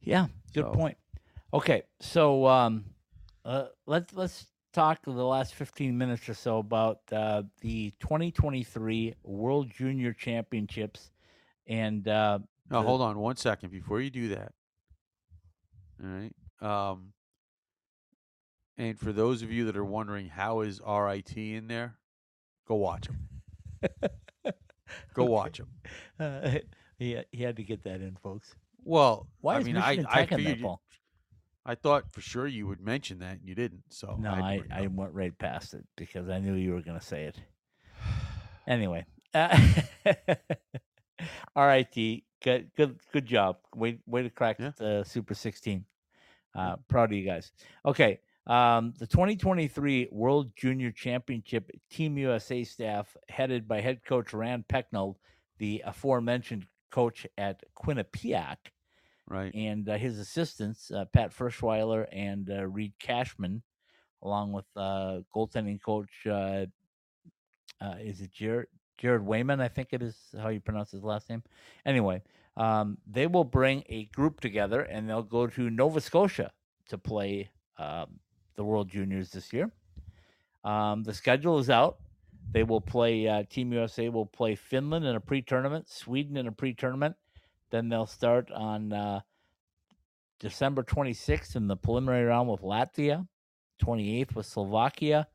Yeah, good So- point. Okay, so um, uh, let's let's talk the last fifteen minutes or so about uh, the 2023 World Junior Championships, and uh, Now, the- hold on one second before you do that. All right. Um, and for those of you that are wondering how is RIT in there, go watch them. Go watch them. Uh, he he had to get that in, folks. Well, Why I is mean, Michigan I, I Tech there, figured you- I thought for sure you would mention that, and you didn't. So No, to I, I went right past it because I knew you were going to say it. Anyway, uh, all right, D, good good good job. Way way to crack Yeah. the Super 16. Uh, proud of you guys. Okay, um, the 2023 World Junior Championship Team USA staff, headed by head coach Rand Pecknold, the aforementioned coach at Quinnipiac, Right. and uh, his assistants, uh, Pat Ferschweiler and uh, Reid Cashman, along with uh, goaltending coach, uh, uh, is it Jared, Jared Wayman? I think it is how you pronounce his last name. Anyway, um, they will bring a group together and they'll go to Nova Scotia to play um, the World Juniors this year. Um, the schedule is out. They will play, uh, Team USA will play Finland in a pre tournament, Sweden in a pre tournament. Then they'll start on uh, December 26th in the preliminary round with Latvia, 28th with Slovakia,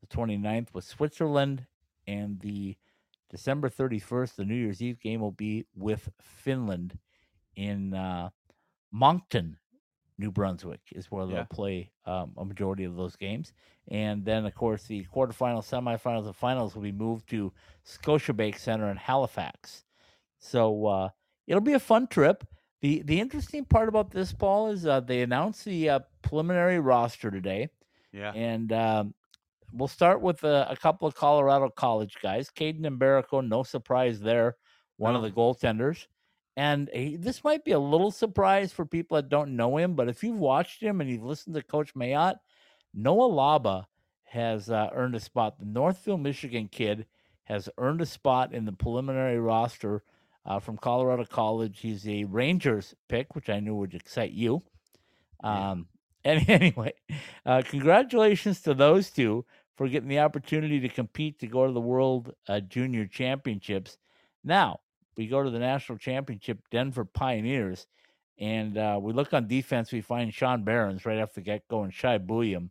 the 29th with Switzerland, and the December 31st, the New Year's Eve game will be with Finland in uh, Moncton, New Brunswick, is where they'll Yeah. play um, a majority of those games. And then, of course, the quarterfinals, semifinals, and finals will be moved to Scotiabank Center in Halifax. So uh, it'll be a fun trip. The the interesting part about this, Paul, is uh, they announced the uh, preliminary roster today, Yeah. and um, we'll start with a, a couple of Colorado College guys. Kaidan Mbereko, no surprise there, one of the goaltenders. And he, this might be a little surprise for people that don't know him, but if you've watched him and you've listened to Coach Mayotte, Noah Laba has uh, earned a spot. The Northfield, Michigan kid has earned a spot in the preliminary roster uh, from Colorado College. He's a Rangers pick, which I knew would excite you. Um, and anyway, uh, congratulations to those two for getting the opportunity to compete to go to the World uh, Junior Championships. Now we go to the national championship, Denver Pioneers, and uh, we look on defense. We find Sean Behrens right off the get go and Shai Buium.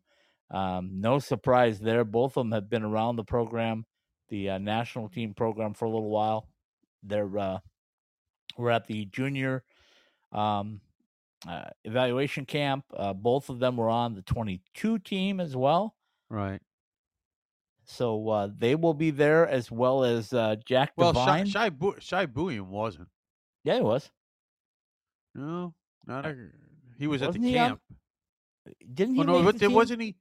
Um, no surprise there. Both of them have been around the program, the uh, national team program, for a little while. They're uh, we're at the junior um, uh, evaluation camp. Uh, both of them were on the 22 team as well. Right. So uh, they will be there as well as uh, Jack Well, Shy, Devine. Shy, Bu- Shy wasn't. yeah, he was. No, not a. He was at Wasn't the he on- camp. Didn't he? Oh no, but the there wasn't he.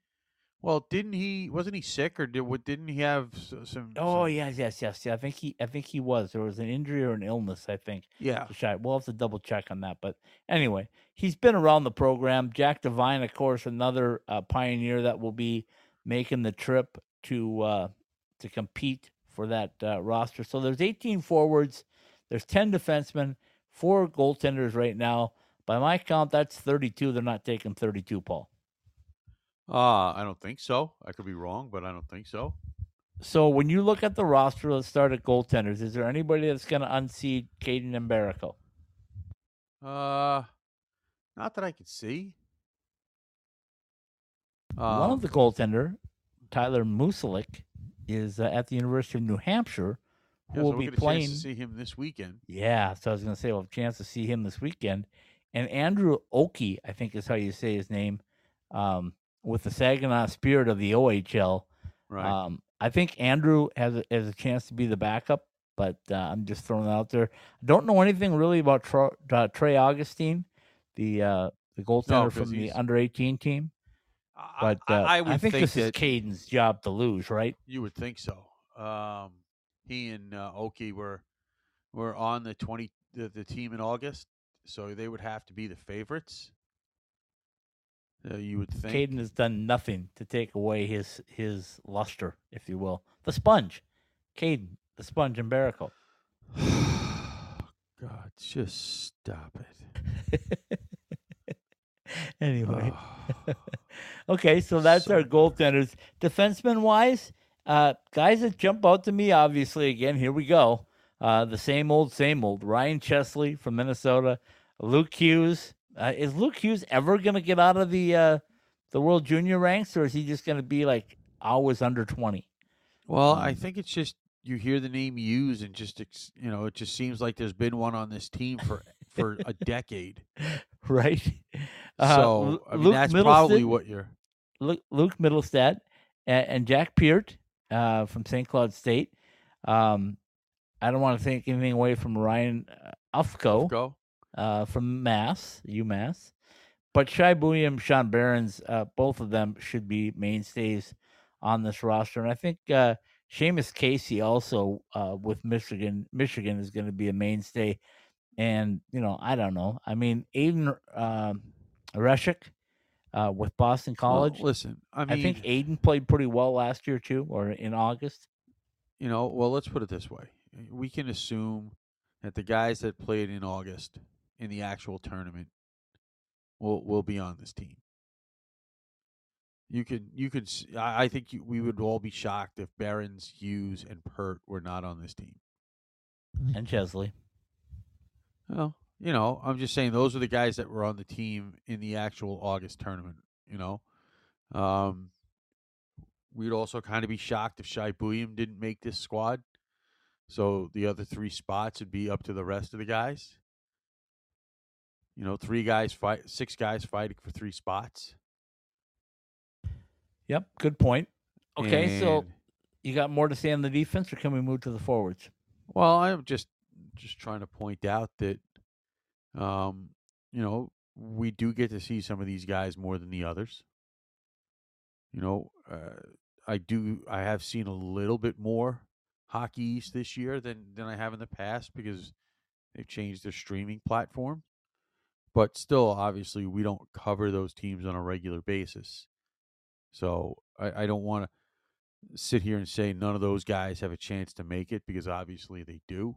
Well, didn't he? Wasn't he sick or did? What didn't he have some? Oh some- yes, yes, yes. Yeah, I think he. I think he was. There was an injury or an illness. I think. yeah. Shai. We'll have to double check on that. But anyway, he's been around the program. Jack Devine, of course, another uh, pioneer that will be making the trip to uh, to compete for that uh, roster. So there's 18 forwards, there's 10 defensemen, four goaltenders right now. By my count, that's 32. They're not taking 32, Paul. Uh, I don't think so. I could be wrong, but I don't think so. So when you look at the roster, let's start at goaltenders. Is there anybody that's going to unseat Kaidan and Barrico? Uh, not that I could see. One Um, of the goaltender, Tyler Muszelik, is uh, at the University of New Hampshire, who yeah, will we'll be playing. to see him this weekend. Yeah, so I was going to say we'll have a chance to see him this weekend. And Andrew Oki, I think is how you say his name, um, with the Saginaw Spirit of the OHL. Right. Um, I think Andrew has a, has a chance to be the backup, but uh, I'm just throwing that out there. I don't know anything really about Tro- uh, Trey Augustine, the uh, the goaltender 'cause from the under 18 team. I- But uh, I, I would think, this is Kaidan's job to lose, right? you would think so. Um, he and uh, Oki were were on the twenty the, the team in August, so they would have to be the favorites. Uh, you would think. Kaidan has done nothing to take away his his luster, if you will. The sponge, Kaidan, the sponge and Barrico. God, just stop it. anyway, Oh, okay, so that's our goaltenders. Defenseman wise, uh, guys that jump out to me, obviously, again, here we go. Uh, the same old, same old. Ryan Chesley from Minnesota, Luke Hughes. Uh, is Luke Hughes ever going to get out of the uh, the World Junior ranks, or is he just going to be like always under twenty? well, I Um, think it's just you hear the name used and just you know it just seems like there's been one on this team for for a decade. right? Uh, so I mean Luke that's probably what you're. Luke, Luke Mittelstadt and, and Jack Peart uh, from St. Cloud State. Um, I don't want to take anything away from Ryan uh, Ufko uh, from Mass, UMass. But Shai Buium, Sean Behrens, uh, both of them should be mainstays on this roster. And I think uh, Seamus Casey also uh, with Michigan, Michigan is going to be a mainstay. And you know, I don't know. I mean, Aiden um, Hreschuk uh, with Boston Well, College. listen, I mean, I think Aiden played pretty well last year too, or in August. you know, well, let's put it this way: we can assume that the guys that played in August in the actual tournament will will be on this team. You could, you could. I think you, we would all be shocked if Behrens, Hughes, and Peart were not on this team. And Chesley. Well, you know, I'm just saying those are the guys that were on the team in the actual August tournament. You know, um, we'd also kind of be shocked if Shai William didn't make this squad. So the other three spots would be up to the rest of the guys. You know, three guys fight, six guys fighting for three spots. Yep, good point. Okay, so you got more to say on the defense, or can we move to the forwards? Well, I'm just just trying to point out that, um, you know, we do get to see some of these guys more than the others. You know, uh, I do. I have seen a little bit more Hockey East this year than than I have in the past because they've changed their streaming platform. But still, obviously, we don't cover those teams on a regular basis. So I, I don't want to sit here and say none of those guys have a chance to make it because obviously they do.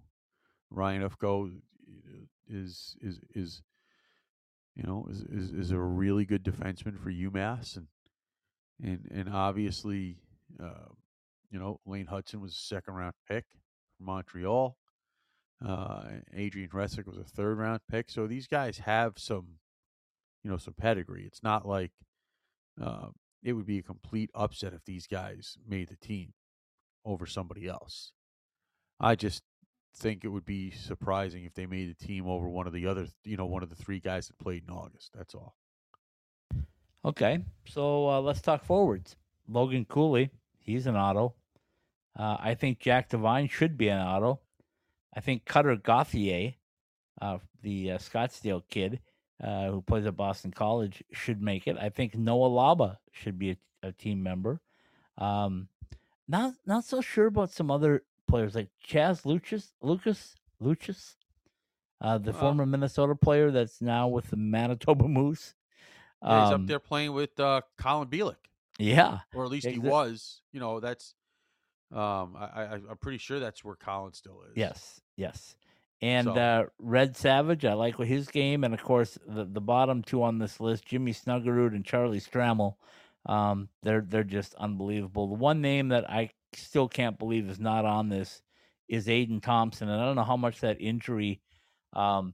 Ryan Ufko is is is you know is, is is a really good defenseman for UMass and and and obviously uh, you know Lane Hutson was a second round pick from Montreal. Uh, Adrian Hreschuk was a third round pick. So these guys have some you know some pedigree. It's not like uh, it would be a complete upset if these guys made the team over somebody else. I just think it would be surprising if they made the team over one of the other, you know, one of the three guys that played in August. That's all. Okay, so uh, let's talk forwards. Logan Cooley, he's an auto. Uh, I think Jack Devine should be an auto. I think Cutter Gauthier, uh, the uh, Scottsdale kid uh, who plays at Boston College, should make it. I think Noah Laba should be a, a team member. Um, not not so sure about some other players like Chaz Lucius, Lucius, Lucius, uh, the Well- former Minnesota player that's now with the Manitoba Moose. Yeah, he's Um, up there playing with uh, Colin Bielik, Yeah, or at least he was. You know, that's. Um, I, I I'm pretty sure that's where Colin still is. Yes, yes. And So- uh, Red Savage, I like his game, and of course the the bottom two on this list, Jimmy Snuggerud and Charlie Stramel. Um, they're they're just unbelievable. The one name that I still can't believe is not on this is Aiden Thompson, and I don't know how much that injury um,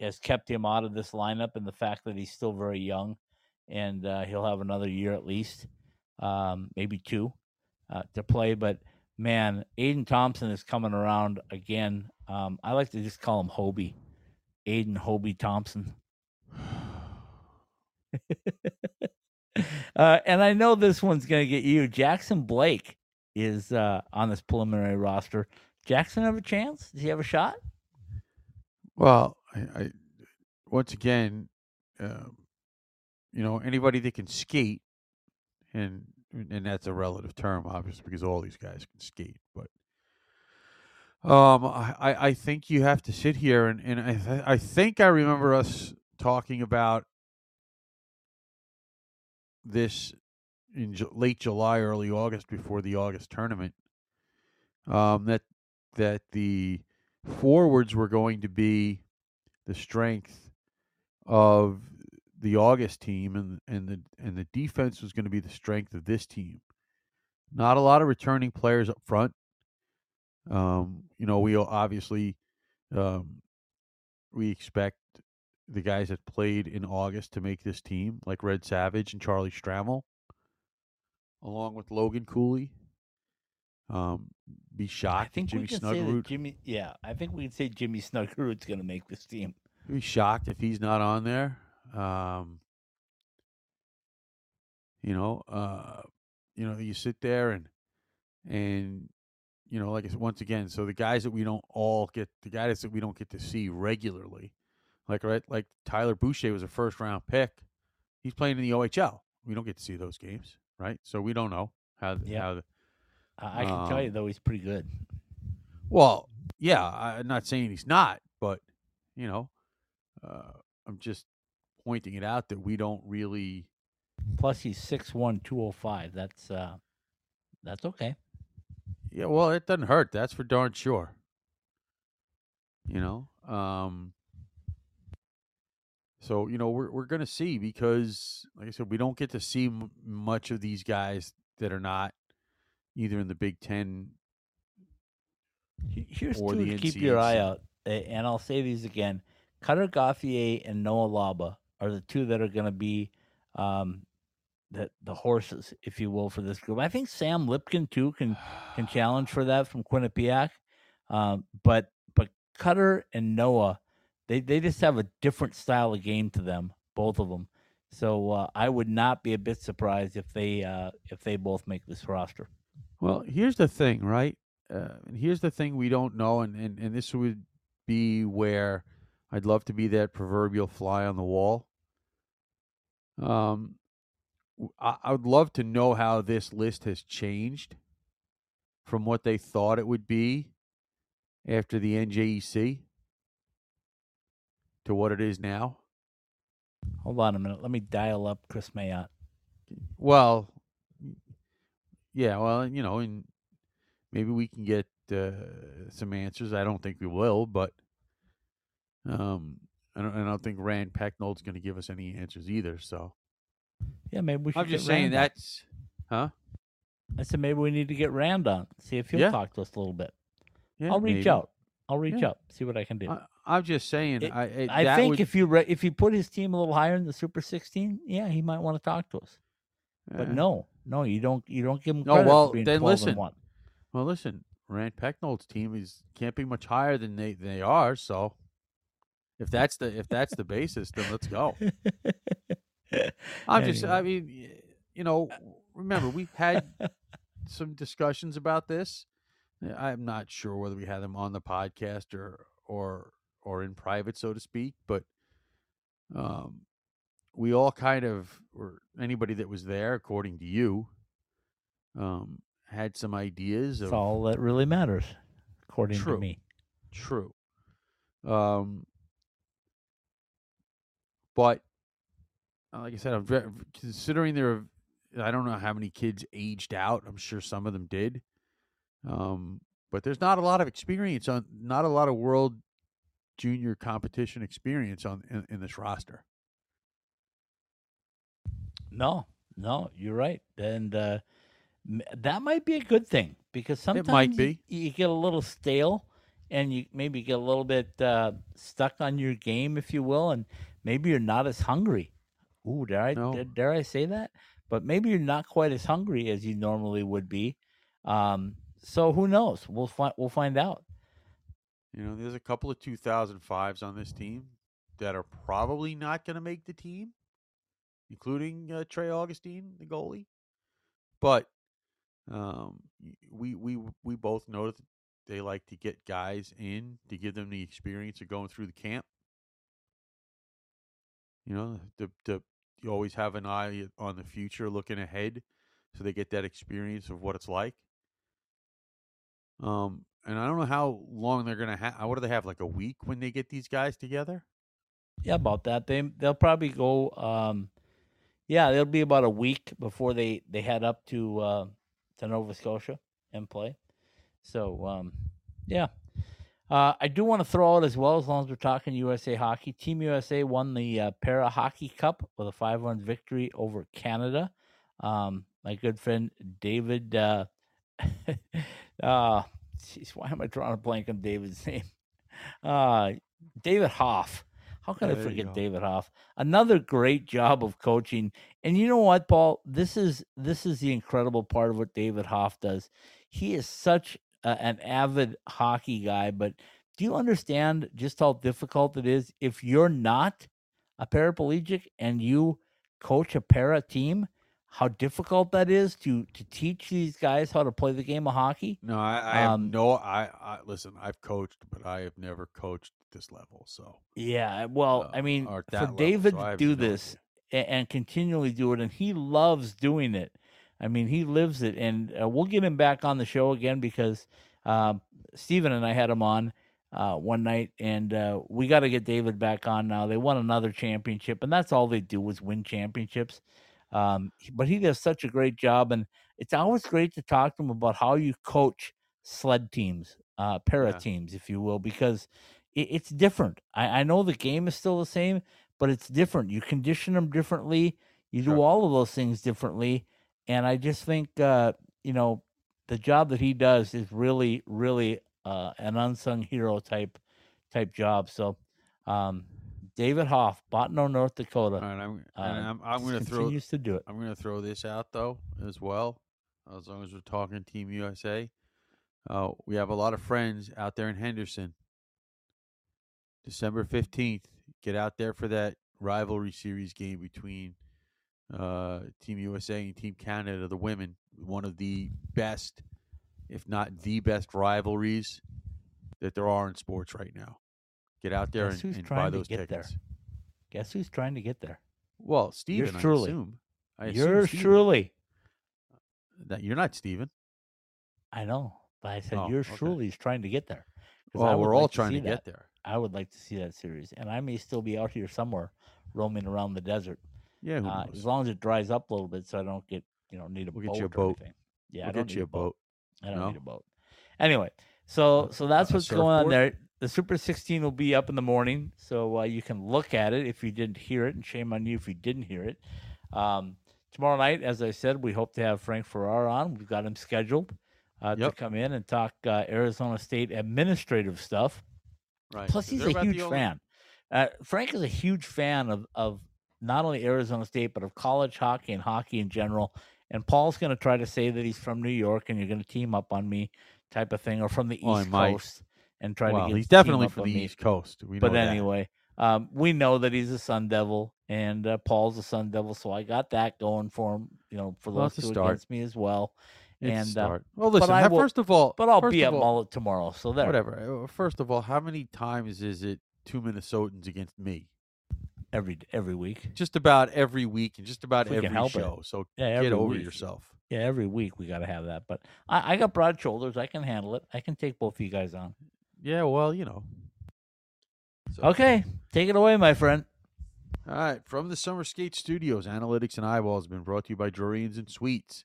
has kept him out of this lineup, and the fact that he's still very young, and uh, he'll have another year at least, um, maybe two, uh, to play. But man, Aiden Thompson is coming around again. Um, I like to just call him Hobie, Aiden Hobie Thompson. uh, and I know this one's going to get you. Jackson Blake is uh, on this preliminary roster. Jackson have a chance? Does he have a shot? Well, I, I once again, um, you know, anybody that can skate, and and that's a relative term, obviously, because all these guys can skate. But um, I I think you have to sit here and and I th- I think I remember us talking about this in late July, early August, before the August tournament. Um, that that the forwards were going to be the strength of the August team and and the and the defense was going to be the strength of this team. Not a lot of returning players up front. Um, you know, we obviously um, we expect the guys that played in August to make this team, like Red Savage and Charlie Stramel, along with Logan Cooley. Um, be shocked. I think Jimmy we can say that Snuggerud Jimmy. Yeah, I think we can say Jimmy Snuggerud's going to make this team. be shocked if he's not on there. Um, you know, uh, you know, you sit there and and you know, like I said, once again, so the guys that we don't all get, the guys that we don't get to see regularly, like right, like Tyler Boucher was a first round pick. He's playing in the OHL. We don't get to see those games, right? So we don't know how the- Yeah. how I I can tell you Um, though, he's pretty good. Well, yeah, I'm not saying he's not, but you know, uh, I'm just pointing it out that we don't really. Plus, he's six one two zero five. That's uh, that's okay. Yeah, well, it doesn't hurt. That's for darn sure. You know, um, so you know we're we're gonna see because, like I said, we don't get to see m- much of these guys that are not either in the Big Ten Here's or to keep your eye out, and I'll say these again: Cutter Gauthier and Noah Laba are the two that are going to be um, the the horses, if you will, for this group. I think Sam Lipkin too can can challenge for that from Quinnipiac, um, but but Cutter and Noah, they they just have a different style of game to them, both of them. So uh, I would not be a bit surprised if they uh, if they both make this roster. Well, here's the thing, right? Uh, and here's the thing we don't know, and, and, and this would be where I'd love to be that proverbial fly on the wall. Um, I, I would love to know how this list has changed from what they thought it would be after the NJEC to what it is now. Hold on a minute. Let me dial up Kris Mayotte. Well, yeah, well, you know, and maybe we can get uh, some answers. I don't think we will, but um, I don't, I don't think Rand Pecknold's going to give us any answers either. So Yeah, maybe we should. I'm just saying Rand on. that's, huh? I said maybe we need to get Rand on. See if he'll Yeah. talk to us a little bit. Yeah, I'll reach maybe. out. I'll reach Yeah. out. See what I can do. I, I'm just saying. It- I it, I think would- if you re- if you put his team a little higher in the Super 16, yeah, he might want to talk to us. But uh, no, no, you don't. You don't give him No, well, for being then listen. one. Well, listen, Rand Pecknold's team is can't be much higher than they they are. So if that's the if that's the basis, then let's go. I'm just, Anyway. I mean, you know, remember we've had some discussions about this. I'm not sure whether we had them on the podcast or or or in private, so to speak, but um, we all kind of, or anybody that was there, according to you, um, had some ideas That's of all that really matters, according True. to me. True. Um, but uh, like I said, I'm considering there. are- I don't know how many kids aged out. I'm sure some of them did. Um, but there's not a lot of experience on, not a lot of world junior competition experience on in, in this roster. No, no, you're right, and uh, that might be a good thing because sometimes might you- You, get a little stale, and you maybe get a little bit uh, stuck on your game, if you will, and maybe you're not as hungry. Ooh, dare I No. dare, dare I say that? But maybe you're not quite as hungry as you normally would be. Um, so who knows? We'll find we'll find out. You know, there's a couple of 2005s on this team that are probably not going to make the team, including uh, Trey Augustine, the goalie. But um, we we we both know that they like to get guys in to give them the experience of going through the camp. You know, to, to you always have an eye on the future, looking ahead, so they get that experience of what it's like. Um, and I don't know how long they're gonna have. What do they have? Like a week when they get these guys together? Yeah, about that. They they'll probably go. Um, yeah, it'll be about a week before they they head up to uh, to Nova Scotia and play. So um, yeah, uh, I do want to throw out as well, as long as we're talking USA hockey. Team USA won the uh, Para Hockey Cup with a five-one victory over Canada. Um, my good friend David. Uh, uh, jeez, why am I drawing a blank on David's name? Uh, David Hoff. How can I There you forget. David Hoff? Another great job of coaching. And you know what, Paul? This is this is the incredible part of what David Hoff does. He is such a, an avid hockey guy, but do you understand just how difficult it is if you're not a paraplegic and you coach a para team? How difficult that is to to teach these guys how to play the game of hockey. No, I, I have Um, no. I, I listen. I've coached, but I have never coached this level. So Yeah, well, I uh, mean, for level, David so to do this and, and continually do it, and he loves doing it. I mean, he lives it, and uh, we'll get him back on the show again because um, Steven and I had him on uh, one night, and uh, we got to get David back on now. They won another championship, and that's all they do is win championships. Um, but he does such a great job, and it's always great to talk to him about how you coach sled teams, uh, para Yeah. teams, if you will, because it, it's different. I, I know the game is still the same, but it's different. You condition them differently. You do all of those things differently, and I just think uh, you know the job that he does is really, really uh, an unsung hero type type job. So, um, David Hoff, Bottineau, North Dakota, All right, I'm, uh, I'm, I'm going to throw continues to do it. I'm going to throw this out though as well. As long as we're talking Team USA, uh, we have a lot of friends out there in Henderson. December fifteenth, get out there for that rivalry series game between uh, Team USA and Team Canada, the women. One of the best, if not the best, rivalries that there are in sports right now. Get out there Guess and, who's and buy trying to those get there? tickets. Guess who's trying to get there? Well, Steven, truly. I assume. I assume Yours Steven. truly. That you're not Steven. I know, but I said Oh, yours okay. truly is trying to get there. 'Cause I Well, would we're all like trying see to that. get there. I would like to see that series, and I may still be out here somewhere roaming around the desert. Yeah, who Uh, knows? as long as it dries up a little bit, so I don't get you know need a We'll boat get you a or boat. anything. Yeah, I We'll don't get need you a boat. I don't No? need a boat. Anyway, so so that's a what's going on surfboard? there. The Super 16 will be up in the morning, so uh, you can look at it if you didn't hear it, and shame on you if you didn't hear it. Um, tomorrow night, as I said, we hope to have Frank Ferrara on. We've got him scheduled uh, to come in and talk uh, Arizona State administrative stuff. Right. Plus, he's a huge only- fan. Uh, Frank is a huge fan of, of not only Arizona State, but of college hockey and hockey in general. And Paul's going to try to say that he's from New York and you're going to team up on me, type of thing, or from the East. Coast and try well, to get he's definitely from the me. East Coast. We know But that. anyway, um, we know that he's a Sun Devil, and uh, Paul's a Sun Devil, so I got that going for him. You know, for Well, those two start. against me as well. It's and uh, start. well, but listen. I will- first of all, but I'll be at all, Mullet tomorrow, so there. Whatever. uh, First of all, how many times is it two Minnesotans against me? Every every week. Just about every week and just about If we can every help it. show. So Yeah, get over week. yourself. Yeah, every week we got to have that. But I, I got broad shoulders. I can handle it. I can take both of you guys on. Yeah, well, you know. So- Okay, take it away, my friend. All right, from the Summer Skate Studios, Analytics and Eyeballs has been brought to you by Drury Inns and Suites.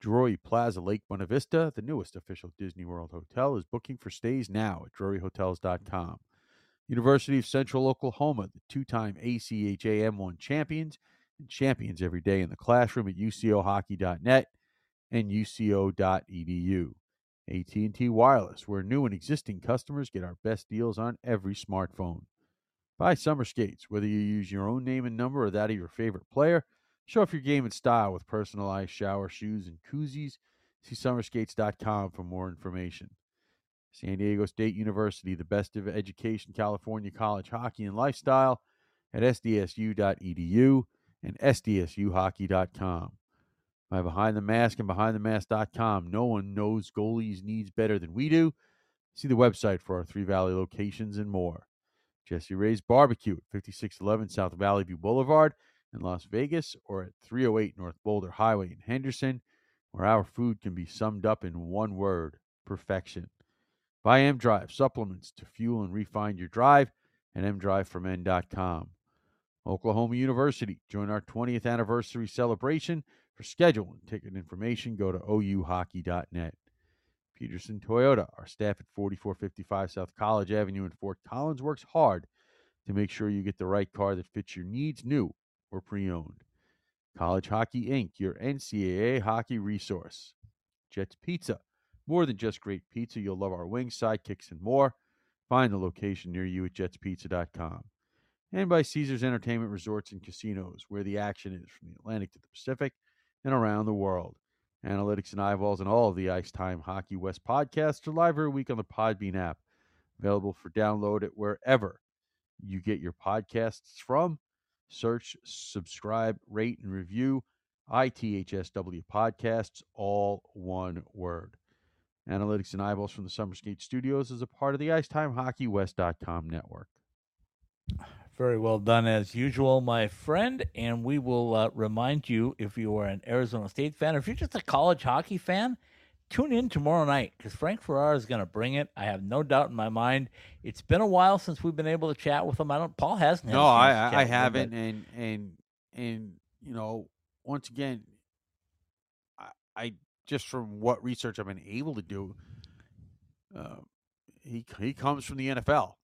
Drury Plaza Lake Buena Vista, the newest official Disney World hotel, is booking for stays now at druryhotels.com. University of Central Oklahoma, the two-time ACHA M1 champions and champions every day in the classroom at ucohockey.net and uco.edu. AT&T Wireless, where new and existing customers get our best deals on every smartphone. Buy summer skates, whether you use your own name and number or that of your favorite player. Show off your game and style with personalized shower shoes and koozies. See summerskates.com for more information. San Diego State University, the best of education, California college hockey and lifestyle at sdsu.edu and sdsuhockey.com. By Behind the Mask and BehindTheMask.com, no one knows goalies' needs better than we do. See the website for our Three Valley locations and more. Jessie Rae's Barbecue at 5611 South Valley View Boulevard in Las Vegas or at 308 North Boulder Highway in Henderson, where our food can be summed up in one word perfection. Buy M Drive supplements to fuel and refine your drive at mdriveformen.com. Oklahoma University, join our 20th anniversary celebration. For schedule and ticket information, go to ouhockey.net. Pedersen Toyota, our staff at 4455 South College Avenue in Fort Collins works hard to make sure you get the right car that fits your needs, new or pre owned. College Hockey Inc., your NCAA hockey resource. Jets Pizza, more than just great pizza, you'll love our wings, sidekicks, and more. Find the location near you at jetspizza.com. And by Caesars Entertainment Resorts and Casinos, where the action is from the Atlantic to the Pacific and around the world. Analytics and eyeballs and all of the Ice Time Hockey West podcasts are live every week on the Podbean app, available for download at wherever you get your podcasts from. Search, subscribe, rate, and review ITHSW podcasts, all one word. Analytics and eyeballs from the Summer Skate Studios is a part of the IcetimeHockeyWest.com network. Very well done as usual, my friend. And we will uh, remind you if you are an Arizona State fan, or if you're just a college hockey fan, tune in tomorrow night because Frank Ferrara is going to bring it. I have no doubt in my mind. It's been a while since we've been able to chat with him. I don't. Paul hasn't. No, I I, I with him, haven't, and and and you know, once again, I, I just from what research I've been able to do, uh, he he comes from the NFL.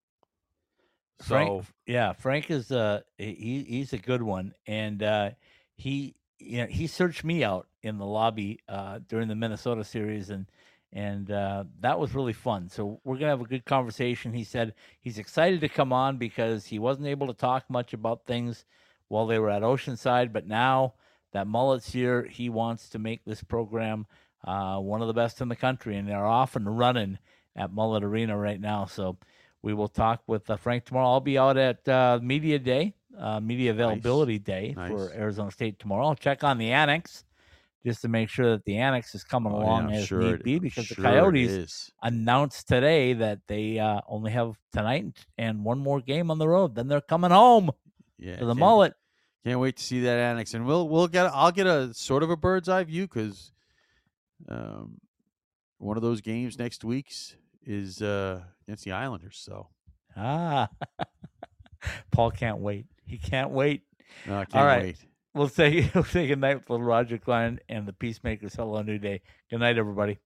Frank, So yeah, Frank is uh he he's a good one, and uh, he you know he searched me out in the lobby uh, during the Minnesota series, and and uh, that was really fun. So we're gonna have a good conversation. He said he's excited to come on because he wasn't able to talk much about things while they were at Oceanside, but now that mullet's here, he wants to make this program uh, one of the best in the country, and they're off and running at Mullet Arena right now. So we will talk with uh, Frank tomorrow. I'll be out at uh, Media Day, uh, Media Availability Day for Arizona State tomorrow. I'll check on the annex just to make sure that the annex is coming Oh, along I'm as sure need be because sure the Coyotes announced today that they uh, only have tonight and one more game on the road. Then they're coming home yeah, to the mullet. Can't wait to see that annex, and we'll we'll get I'll get a sort of a bird's eye view because um, one of those games next week's is uh, against the Islanders. So ah, Paul can't wait. He can't wait. No, I can't All right. wait. We'll say we'll say good night with little Roger Clyne and the Peacemakers. Hello, new day. Good night, everybody.